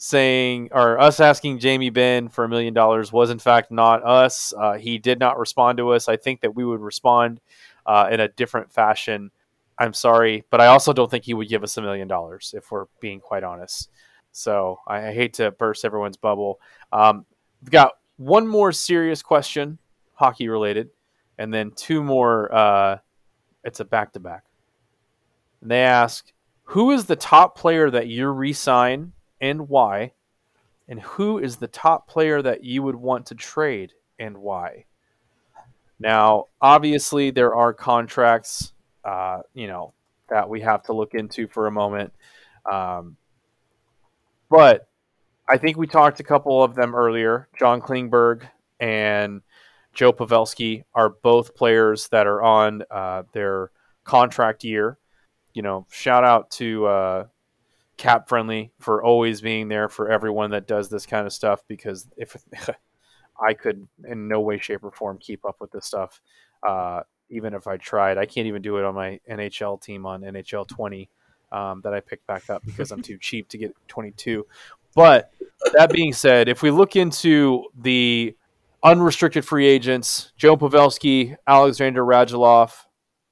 saying or us asking Jamie Benn for a million dollars was in fact not us. Uh, he did not respond to us. I think that we would respond uh, in a different fashion. I'm sorry, but I also don't think he would give us a million dollars if we're being quite honest. So I, I hate to burst everyone's bubble. Um, we've got one more serious question, hockey related, and then two more. Uh, it's a back to back. They ask, who is the top player that you resign and why? And who is the top player that you would want to trade and why? Now, obviously, there are contracts, uh, you know, that we have to look into for a moment. Um, but I think we talked a couple of them earlier. John Klingberg and Joe Pavelski are both players that are on uh, their contract year. You know, shout out to uh, Cap Friendly for always being there for everyone that does this kind of stuff because if I could in no way, shape, or form keep up with this stuff, uh, even if I tried, I can't even do it on my NHL team on NHL 20 um, that I picked back up because I'm too cheap to get 22. But that being said, if we look into the unrestricted free agents, Joe Pavelski, Alexander Radulov,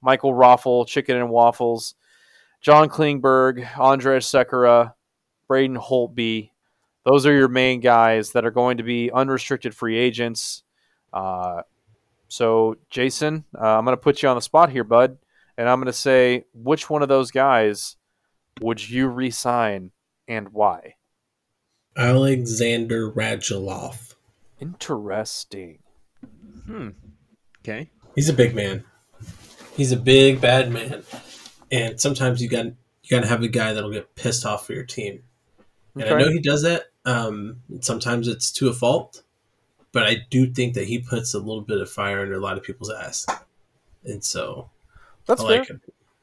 Michael Raffl, Chicken and Waffles, John Klingberg, Andrej Sekera, Braden Holtby. Those are your main guys that are going to be unrestricted free agents. Uh, so, Jason, uh, I'm going to put you on the spot here, bud, and I'm going to say which one of those guys would you resign and why? Alexander Radulov. Interesting. Hmm. Okay. He's a big man. He's a big bad man, and sometimes you got you got to have a guy that'll get pissed off for your team. And Okay. I know he does that. Um, sometimes it's to a fault, but I do think that he puts a little bit of fire under a lot of people's ass, and so That's I fair. like.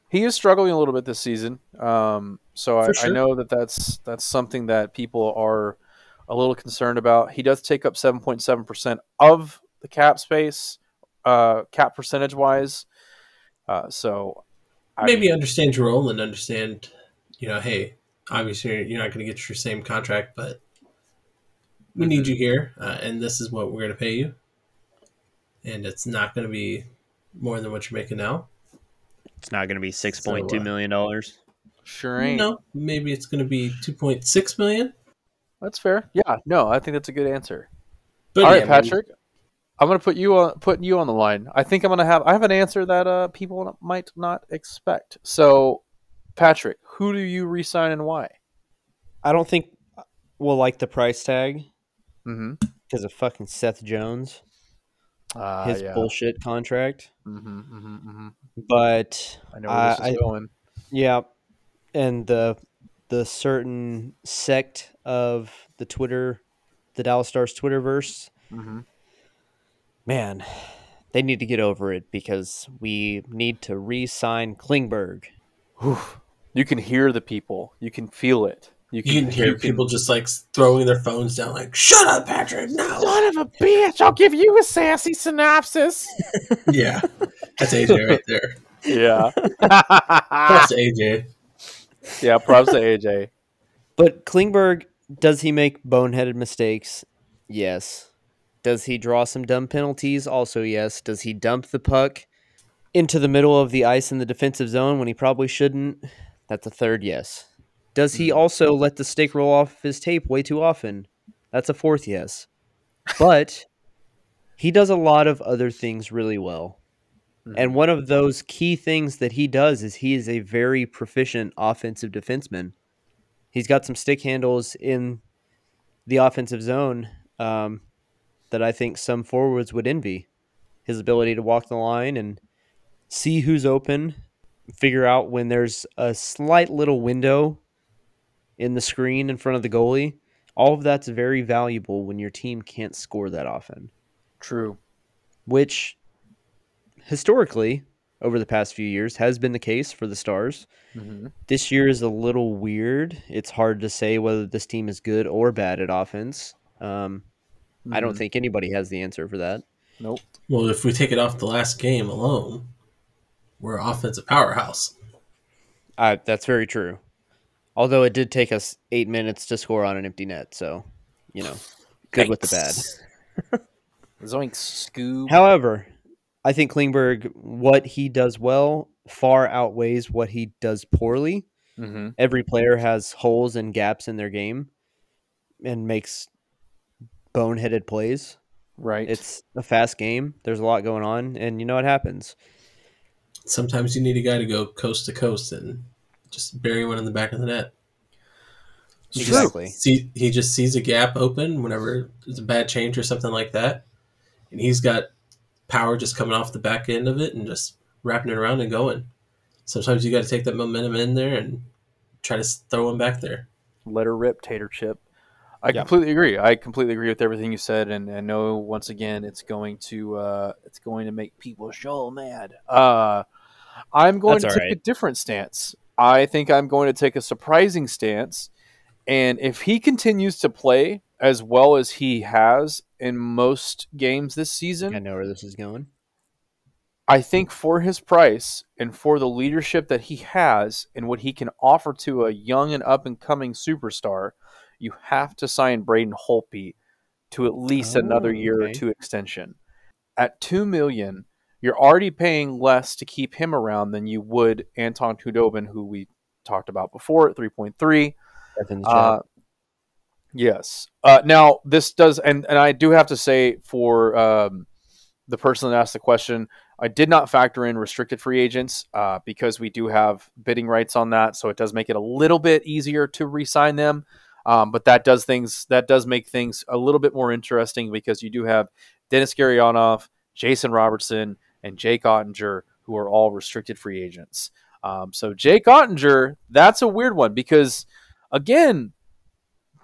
He is struggling a little bit this season. Um, so I, For I know that that's that's something that people are a little concerned about. He does take up 7.7% of the cap space, uh, cap percentage wise. Uh, so Maybe mean, understand your role and understand, you know, hey, obviously you're not going to get your same contract, but we need you here, uh, and this is what we're going to pay you, and it's not going to be more than what you're making now. It's not going to be six point two uh, million dollars. sure ain't. No, maybe it's going to be two point six million. That's fair. Yeah, no, I think that's a good answer. But All right, yeah, I mean, Patrick. I'm gonna put you on put you on the line. I think I'm gonna have I have an answer that uh, people might not expect. So, Patrick, who do you resign and why? I don't think we'll like the price tag Mm-hmm. because of fucking Seth Jones, Uh, his yeah. bullshit contract. Mm-hmm, mm-hmm, mm-hmm. But I know where this I- is going. yeah, and the the certain sect of the Twitter, the Dallas Stars Twitterverse, Mm-hmm. Man, they need to get over it because we need to re-sign Klingberg. You can hear the people. You can feel it. You you can hear people just like throwing their phones down, like "Shut up, Patrick!" No, Son of a bitch! I'll give you a sassy synopsis. yeah, that's AJ right there. yeah. That's AJ. yeah. Props to AJ. But Klingberg, does he make boneheaded mistakes? Yes. Does he draw some dumb penalties? Also, yes. Does he dump the puck into the middle of the ice in the defensive zone when he probably shouldn't? That's a third yes. Does he also let the stick roll off his tape way too often? That's a fourth yes. But he does a lot of other things really well. And one of those key things that he does is he is a very proficient offensive defenseman. He's got some stick handles in the offensive zone um, that I think some forwards would envy. His ability to walk the line and see who's open, figure out when there's a slight little window in the screen in front of the goalie. All of that's very valuable when your team can't score that often True. which historically over the past few years has been the case for the Stars. Mm-hmm. This year is a little weird. It's hard to say whether this team is good or bad at offense. Um, I don't think anybody has the answer for that. Nope. Well, if we take it off the last game alone, we're offensive powerhouse. Uh, that's very true. Although it did take us eight minutes to score on an empty net, so you know, good with the bad. Zoink Scoob. However, I think Klingberg, what he does well, far outweighs what he does poorly. Mm-hmm. Every player has holes and gaps in their game and makes boneheaded plays. Right. It's a fast game. There's a lot going on, and you know what happens. Sometimes you need a guy to go coast to coast and just bury one in the back of the net. He Exactly. Just see, he just sees a gap open whenever there's a bad change or something like that, and he's got power just coming off the back end of it and just wrapping it around and going. Sometimes you got to take that momentum in there and try to throw him back there. Let her rip, Tater Chip. I Yeah. completely agree. I completely agree with everything you said, and I know once again it's going to uh, it's going to make people so mad. Uh, I'm going That's to take a different stance. I think I'm going to take a surprising stance, and if he continues to play as well as he has in most games this season, I know where this is going. I think for his price and for the leadership that he has and what he can offer to a young and up and coming superstar, you have to sign Braden Holtby to at least Oh, another year or two extension. At two million, you're already paying less to keep him around than you would Anton Khudobin, who we talked about before at three point three. Uh, yes. Uh, now this does, and and I do have to say for um, the person that asked the question, I did not factor in restricted free agents uh, because we do have bidding rights on that, so it does make it a little bit easier to re-sign them. Um, but that does things that does make things a little bit more interesting because you do have Denis Gurianov, Jason Robertson, and Jake Oettinger, who are all restricted free agents. Um, so Jake Oettinger, that's a weird one because again,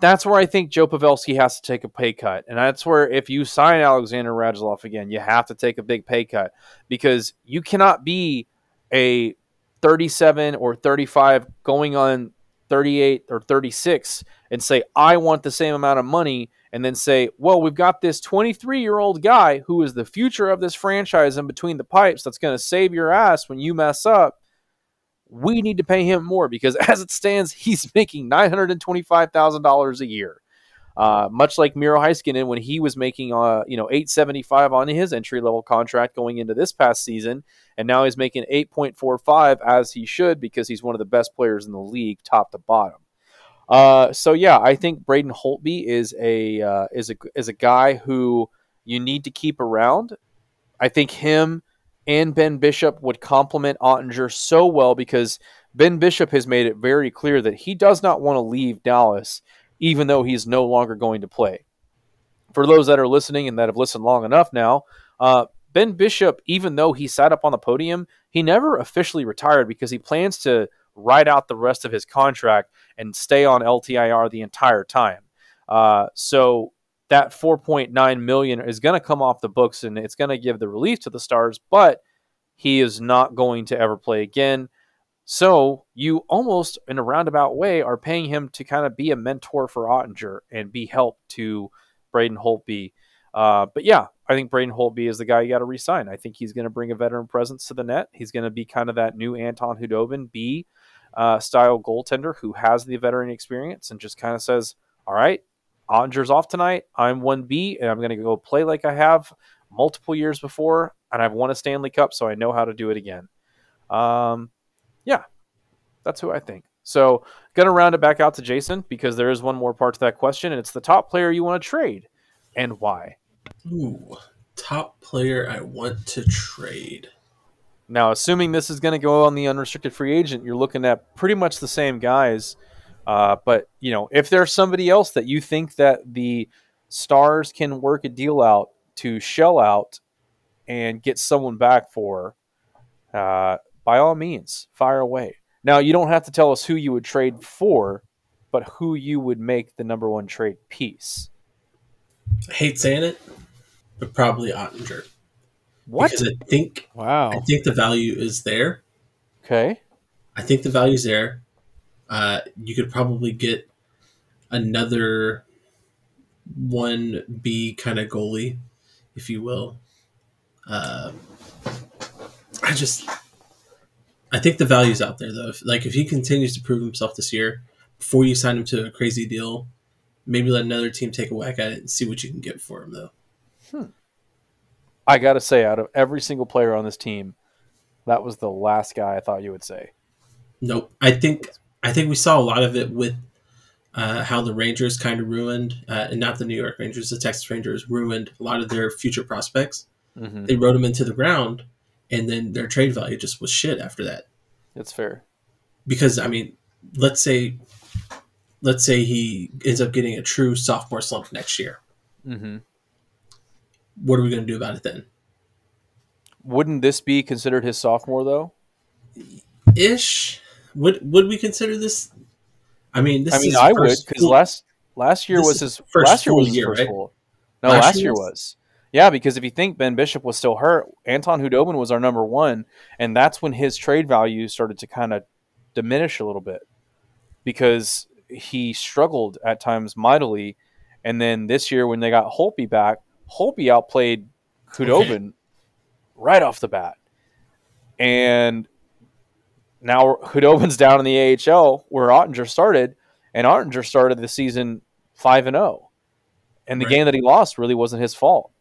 that's where I think Joe Pavelski has to take a pay cut. And that's where if you sign Alexander Radulov again, you have to take a big pay cut because you cannot be a 37 or 35 going on 38 or 36 and say, I want the same amount of money. And then say, well, we've got this 23 year old guy who is the future of this franchise in between the pipes that's going to save your ass when you mess up we need to pay him more because as it stands, he's making nine hundred and twenty-five thousand dollars a year. Uh, much like Miro Heiskanen when he was making uh, you know eight seventy-five on his entry-level contract going into this past season, and now he's making eight point four five as he should because he's one of the best players in the league, top to bottom. Uh, so yeah, I think Braden Holtby is a uh, is a is a guy who you need to keep around. I think him and Ben Bishop would complement Oettinger so well because Ben Bishop has made it very clear that he does not want to leave Dallas, even though he's no longer going to play. For those that are listening and that have listened long enough now, uh, Ben Bishop, even though he sat up on the podium, he never officially retired because he plans to ride out the rest of his contract and stay on LTIR the entire time. Uh, so that 4.9 million is going to come off the books and it's going to give the relief to the stars but he is not going to ever play again so you almost in a roundabout way are paying him to kind of be a mentor for Oettinger and be help to Braden Holtby uh, but yeah I think Braden Holtby is the guy you got to resign I think he's going to bring a veteran presence to the net he's going to be kind of that new Anton Khudobin B uh, style goaltender who has the veteran experience and just kind of says all right Oettinger's off tonight. I'm 1B, and I'm going to go play like I have multiple years before, and I've won a Stanley Cup, so I know how to do it again. Um, yeah, that's who I think. So, going to round it back out to Jason because there is one more part to that question, and it's the top player you want to trade and why. Ooh, top player I want to trade. Now, assuming this is going to go on the unrestricted free agent, you're looking at pretty much the same guys. Uh, but you know, if there's somebody else that you think that the Stars can work a deal out to shell out and get someone back for, uh, by all means, fire away. Now, you don't have to tell us who you would trade for, but who you would make the number one trade piece. I hate saying it, but probably Oettinger. What? Because I think wow. I think the value is there. Okay. I think the value's there. Uh, you could probably get another one B kind of goalie, if you will. Uh, I just, I think the value's out there though. If, like if he continues to prove himself this year, before you sign him to a crazy deal, maybe let another team take a whack at it and see what you can get for him though. Hmm. I got to say, out of every single player on this team, that was the last guy I thought you would say. Nope. I think I think we saw a lot of it with uh, how the Rangers kind of ruined, uh, and not the New York Rangers, the Texas Rangers ruined a lot of their future prospects. Mm-hmm. They rode them into the ground, and then their trade value just was shit after that. That's fair. Because I mean, let's say, let's say he ends up getting a true sophomore slump next year. Mm-hmm. What are we going to do about it then? Wouldn't this be considered his sophomore though? Ish. Would would we consider this? I mean, this I mean, I would because last last year was his first last year was year, right? full. No, last, last year was? was. Yeah, because if you think Ben Bishop was still hurt, Anton Khudobin was our number one, and that's when his trade value started to kind of diminish a little bit because he struggled at times mightily. And then this year, when they got Holtby back, Holtby outplayed Khudobin right off the bat. And now Khudobin's down in the AHL where Oettinger started, and Oettinger started the season five and zero, oh. and the right. game that he lost really wasn't his fault.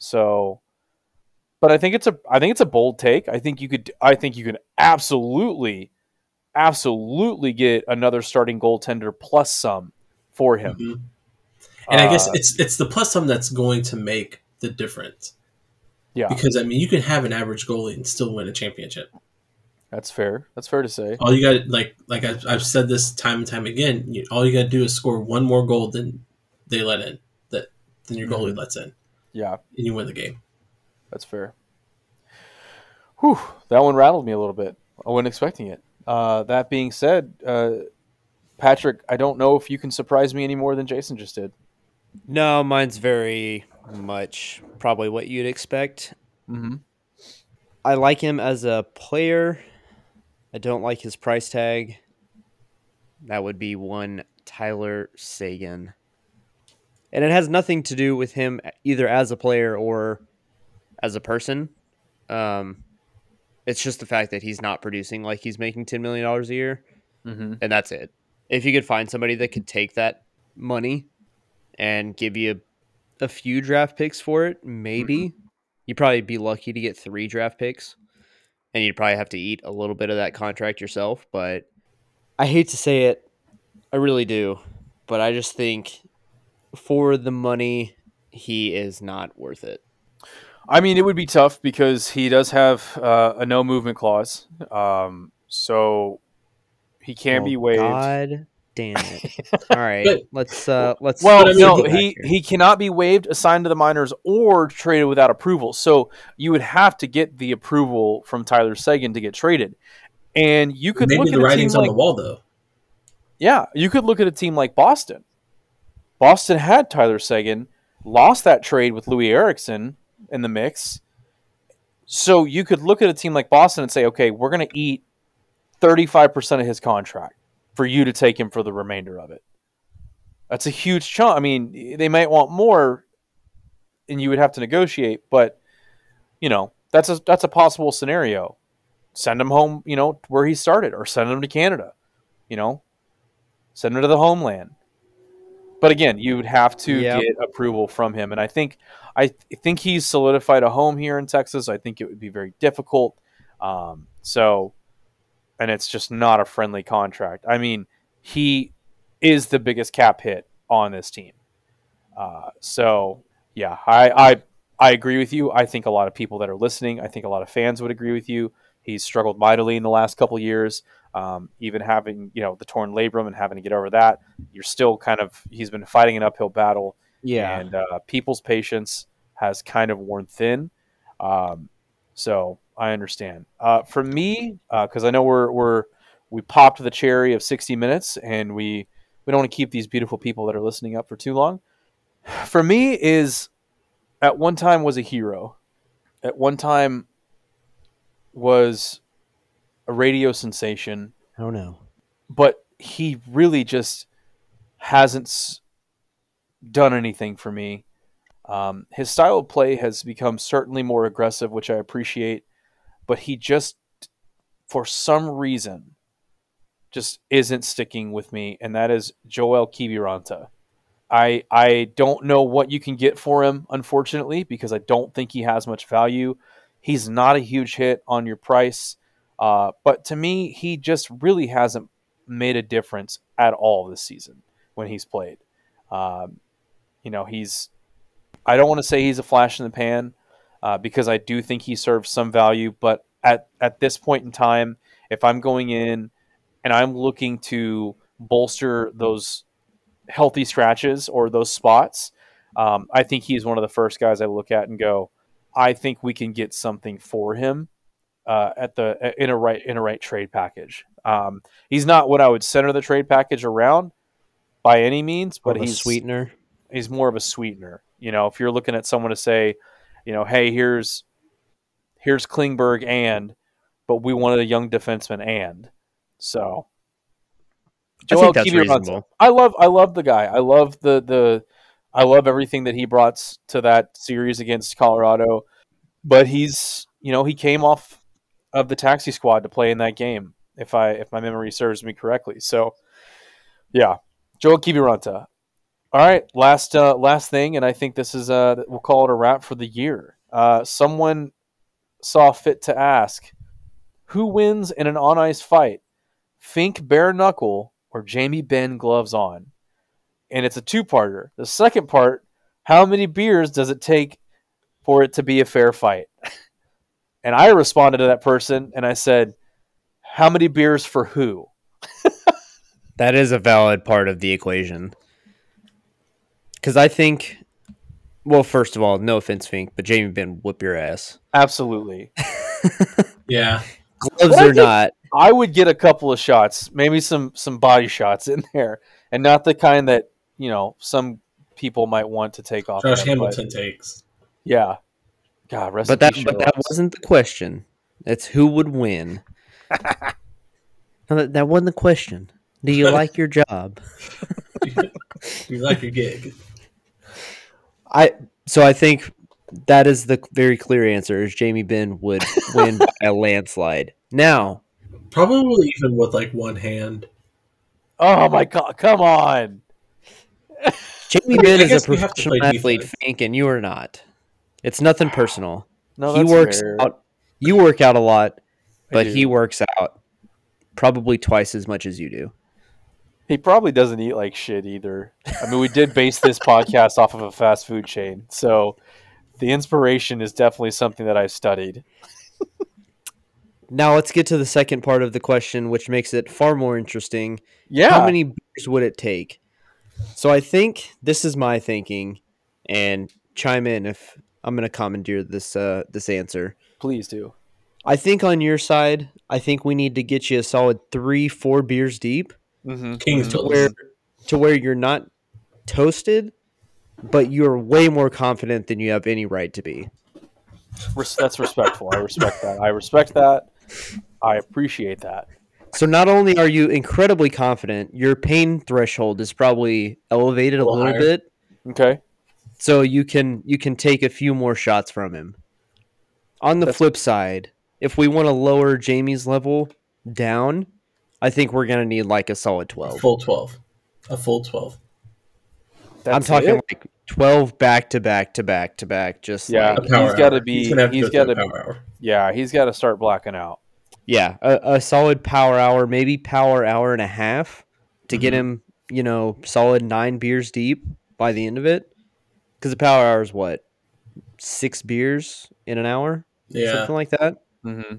So, but I think it's a I think it's a bold take. I think you could I think you can absolutely, absolutely get another starting goaltender plus some for him. Mm-hmm. And uh, I guess uh, it's it's the plus some that's going to make the difference. Yeah, because I mean you can have an average goalie and still win a championship. That's fair. That's fair to say. All you got, like, like I've, I've said this time and time again. You, all you got to do is score one more goal than they let in, that than your goalie mm-hmm. lets in. Yeah, and you win the game. That's fair. Whew, that one rattled me a little bit. I wasn't expecting it. Uh, that being said, uh, Patrick, I don't know if you can surprise me any more than Jason just did. No, mine's very much probably what you'd expect. Mm-hmm. I like him as a player. I don't like his price tag. That would be one Tyler Seguin. And it has nothing to do with him either as a player or as a person. Um, it's just the fact that he's not producing like he's making $10 million a year. Mm-hmm. And that's it. If you could find somebody that could take that money and give you a, a few draft picks for it, maybe. Mm-hmm. You'd probably be lucky to get three draft picks and you'd probably have to eat a little bit of that contract yourself. But I hate to say it, I really do, but I just think for the money, he is not worth it. I mean, it would be tough because he does have uh, a no movement clause, um, so he can't oh, be waived. God damn it! All right, let's uh, let's. Well, let's no, he he cannot be waived, assigned to the minors, or traded without approval. So you would have to get the approval from Tyler Seguin to get traded, and you could maybe look the writing's on like, the wall though. Yeah, you could look at a team like Boston. Boston had Tyler Seguin, lost that trade with Loui Eriksson in the mix. So you could look at a team like Boston and say, okay, we're going to eat 35% of his contract for you to take him for the remainder of it. That's a huge chunk. I mean, they might want more, and you would have to negotiate. But you know, that's a that's a possible scenario. Send him home, you know, where he started, or send him to Canada. You know, send him to the homeland. But again, you would have to yep. get approval from him, and I think I think he's solidified a home here in Texas. I think it would be very difficult. Um, so and it's just not a friendly contract. I mean, he is the biggest cap hit on this team. Uh, so yeah, I, I I agree with you. I think a lot of people that are listening, I think a lot of fans would agree with you. He's struggled mightily in the last couple years. Um, even having you know the torn labrum and having to get over that, you're still kind of he's been fighting an uphill battle. Yeah, and uh, people's patience has kind of worn thin. Um, so I understand. Uh, for me, because uh, I know we're we're we popped the cherry of sixty minutes, and we we don't want to keep these beautiful people that are listening up for too long. For me, is at one time was a hero. At one time was a radio sensation. Oh no! But he really just hasn't done anything for me. Um, his style of play has become certainly more aggressive, which I appreciate but he just for some reason just isn't sticking with me, and that is Joel Kiviranta. I I don't know what you can get for him, unfortunately, because I don't think he has much value. He's not a huge hit on your price, uh, but to me, he just really hasn't made a difference at all this season when he's played. Um, you know, he's. I don't want to say he's a flash in the pan uh, because I do think he serves some value, but at at this point in time, if I'm going in and I'm looking to bolster those healthy scratches or those spots, um, I think he's one of the first guys I look at and go, I think we can get something for him uh, at the in a right in a right trade package. Um, he's not what I would center the trade package around by any means, but he's sweetener. He's more of a sweetener. You know, if you're looking at someone to say, you know, hey, here's here's Klingberg and, but we wanted a young defenseman and, so. I think that's reasonable. I love I love the guy. I love the the I love everything that he brought to that series against Colorado. But he's you know he came off of the taxi squad to play in that game if I if my memory serves me correctly. So yeah, Joel Kiviranta. All right, last uh, last thing, and I think this is uh we'll call it a wrap for the year. Uh, someone saw fit to ask, who wins in an on ice fight, Fink bare knuckle or Jamie Benn gloves on? And it's a two parter. The second part, how many beers does it take for it to be a fair fight? and I responded to that person and I said, how many beers for who? that is a valid part of the equation. Because I think, well, first of all, no offense, Fink, but Jamie Benn whoop your ass. Absolutely. yeah. Gloves or not. I would get a couple of shots, maybe some some body shots in there, and not the kind that you know some people might want to take off. Josh Hamilton but, takes. Yeah. God, but that but that wasn't the question. It's who would win. that, that wasn't the question. Do you like your job? you like your gig? I so I think that is the very clear answer. Is Jamie Benn would win by a landslide. Now, probably even with like one hand. Oh my god! Come on. Jamie Benn is a professional athlete, Fink, and you are not. It's nothing personal. No, he works fair. out. You work out a lot, but he works out probably twice as much as you do. He probably doesn't eat like shit either. I mean, we did base this podcast off of a fast food chain, so the inspiration is definitely something that I've studied. now let's get to the second part of the question, which makes it far more interesting. Yeah, how many beers would it take? So I think this is my thinking, and chime in if I'm going to commandeer this uh, this answer. Please do. I think on your side, I think we need to get you a solid three, four beers deep mm-hmm. King's to where to where you're not toasted, but you're way more confident than you have any right to be. That's respectful. I respect that. I respect that. I appreciate that. So not only are you incredibly confident, your pain threshold is probably elevated a, a little, little bit. Okay. So you can you can take a few more shots from him. On the That's... flip side, if we want to lower Jamie's level down, I think we're gonna need like a solid twelve. A full twelve. A full twelve. That's I'm talking it? like twelve back to back to back to back. Just yeah, like, he's got to be. he's, he's got to. Yeah, he's got to start blacking out. Yeah, a, a, solid power hour, maybe power hour and a half to mm-hmm. get him, you know, solid nine beers deep by the end of it. Because the power hour is what six beers in an hour, yeah, something like that. Mm-hmm.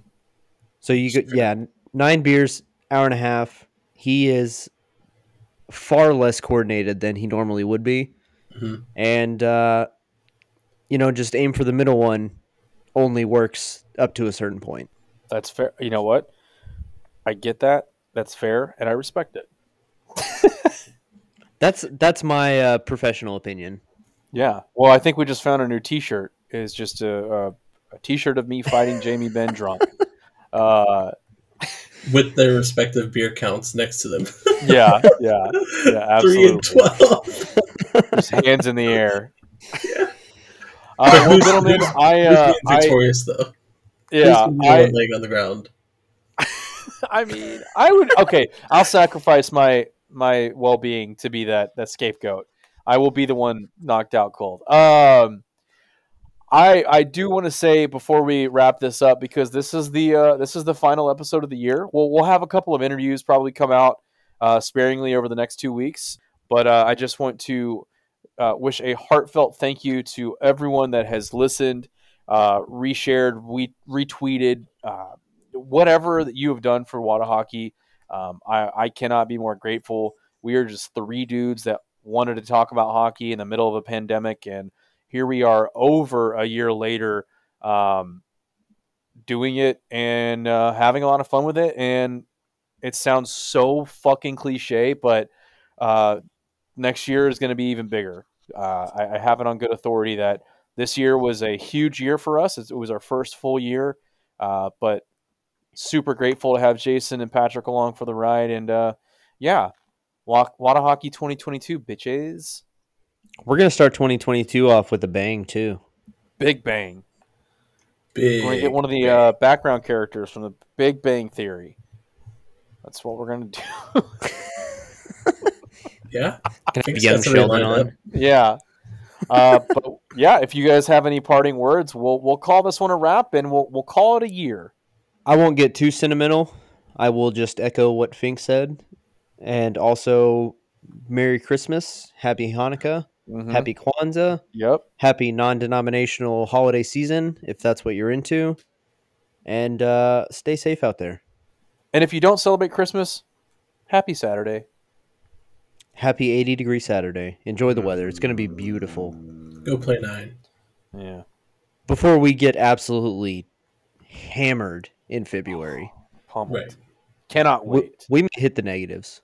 So you get yeah nine beers hour and a half. He is far less coordinated than he normally would be. Mm-hmm. And, uh, you know, just aim for the middle one only works up to a certain point. That's fair. You know what? I get that. That's fair, and I respect it. that's that's my uh, professional opinion. Yeah. Well, I think we just found a new T-shirt. It's just a, a, a T-shirt of me fighting Jamie Benn drunk. Uh, with their respective beer counts next to them. yeah, yeah, yeah, absolutely. Three and twelve. Just hands in the air. Yeah. Uh, well, gentlemen, I uh, victorious I, though. Yeah, I, leg on the ground. I mean, I would. Okay, I'll sacrifice my my well being to be that that scapegoat. I will be the one knocked out cold. Um, I I do want to say before we wrap this up because this is the uh, this is the final episode of the year. We'll we'll have a couple of interviews probably come out uh, sparingly over the next two weeks. But uh, I just want to uh, wish a heartfelt thank you to everyone that has listened, uh, reshared, we retweeted, uh, whatever that you have done for Wada Hockey. Um, I, I cannot be more grateful. We are just three dudes that wanted to talk about hockey in the middle of a pandemic, and here we are over a year later, um, doing it and uh, having a lot of fun with it. And it sounds so fucking cliche, but uh, next year is going to be even bigger. Uh, I, I, have it on good authority that this year was a huge year for us. It was our first full year, uh, but super grateful to have Jason and Patrick along for the ride. And uh, yeah, Wada Hockey 2022, bitches. We're gonna start 2022 off with a bang too. Big bang. Big. We're gonna get one of the uh, background characters from the Big Bang Theory. That's what we're gonna do. yeah. Can I young Sheldon on? Yeah. Uh, but yeah, if you guys have any parting words, we'll we'll call this one a wrap, and we'll we'll call it a year. I won't get too sentimental. I will just echo what Fink said, and also Merry Christmas, Happy Hanukkah, mm-hmm. Happy Kwanzaa, yep, Happy non-denominational holiday season if that's what you're into, and uh, stay safe out there. And if you don't celebrate Christmas, Happy Saturday. Happy 80 degree Saturday. Enjoy the weather. It's going to be beautiful. Go play nine. Yeah. Before we get absolutely hammered in February. Pummeled. Right. Cannot wait. We, we may hit the negatives.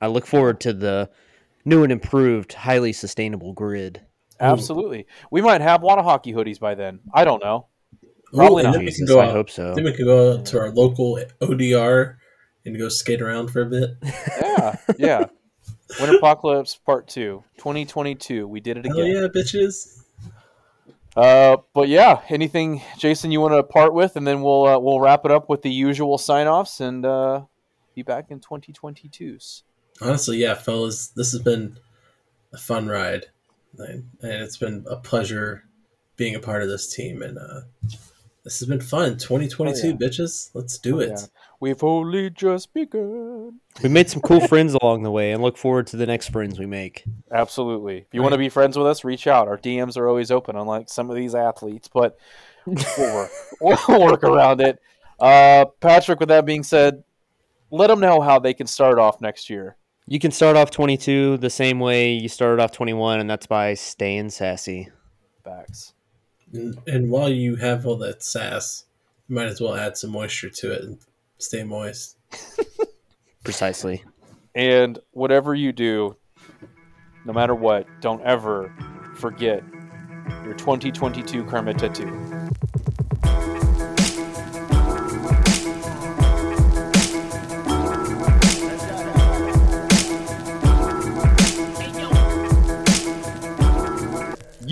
I look forward to the new and improved, highly sustainable grid. Absolutely. We might have Wada Hockey hoodies by then. I don't know. Probably Ooh, not. Jesus, I out, hope so. Then we can go out to our local ODR and go skate around for a bit. Yeah, yeah. Winter Apocalypse Part Two, 2022. We did it again. Oh yeah, bitches. Uh, but yeah, anything, Jason, you want to part with, and then we'll uh, we'll wrap it up with the usual sign offs and uh, be back in 2022s. Honestly, yeah, fellas, this has been a fun ride, and it's been a pleasure being a part of this team. And uh, this has been fun. 2022, oh, yeah. bitches, let's do oh, it. Yeah. We've only just begun. We made some cool friends along the way and look forward to the next friends we make. Absolutely. If you right. want to be friends with us, reach out. Our DMs are always open, unlike some of these athletes, but we'll work, we'll work around it. Uh, Patrick, with that being said, let them know how they can start off next year. You can start off 22 the same way you started off 21, and that's by staying sassy. Facts. And, and while you have all that sass, you might as well add some moisture to it and Stay moist. Precisely. And whatever you do, no matter what, don't ever forget your 2022 karma tattoo.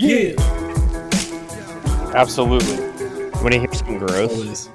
Yeah. Absolutely. When to hear some gross? Always.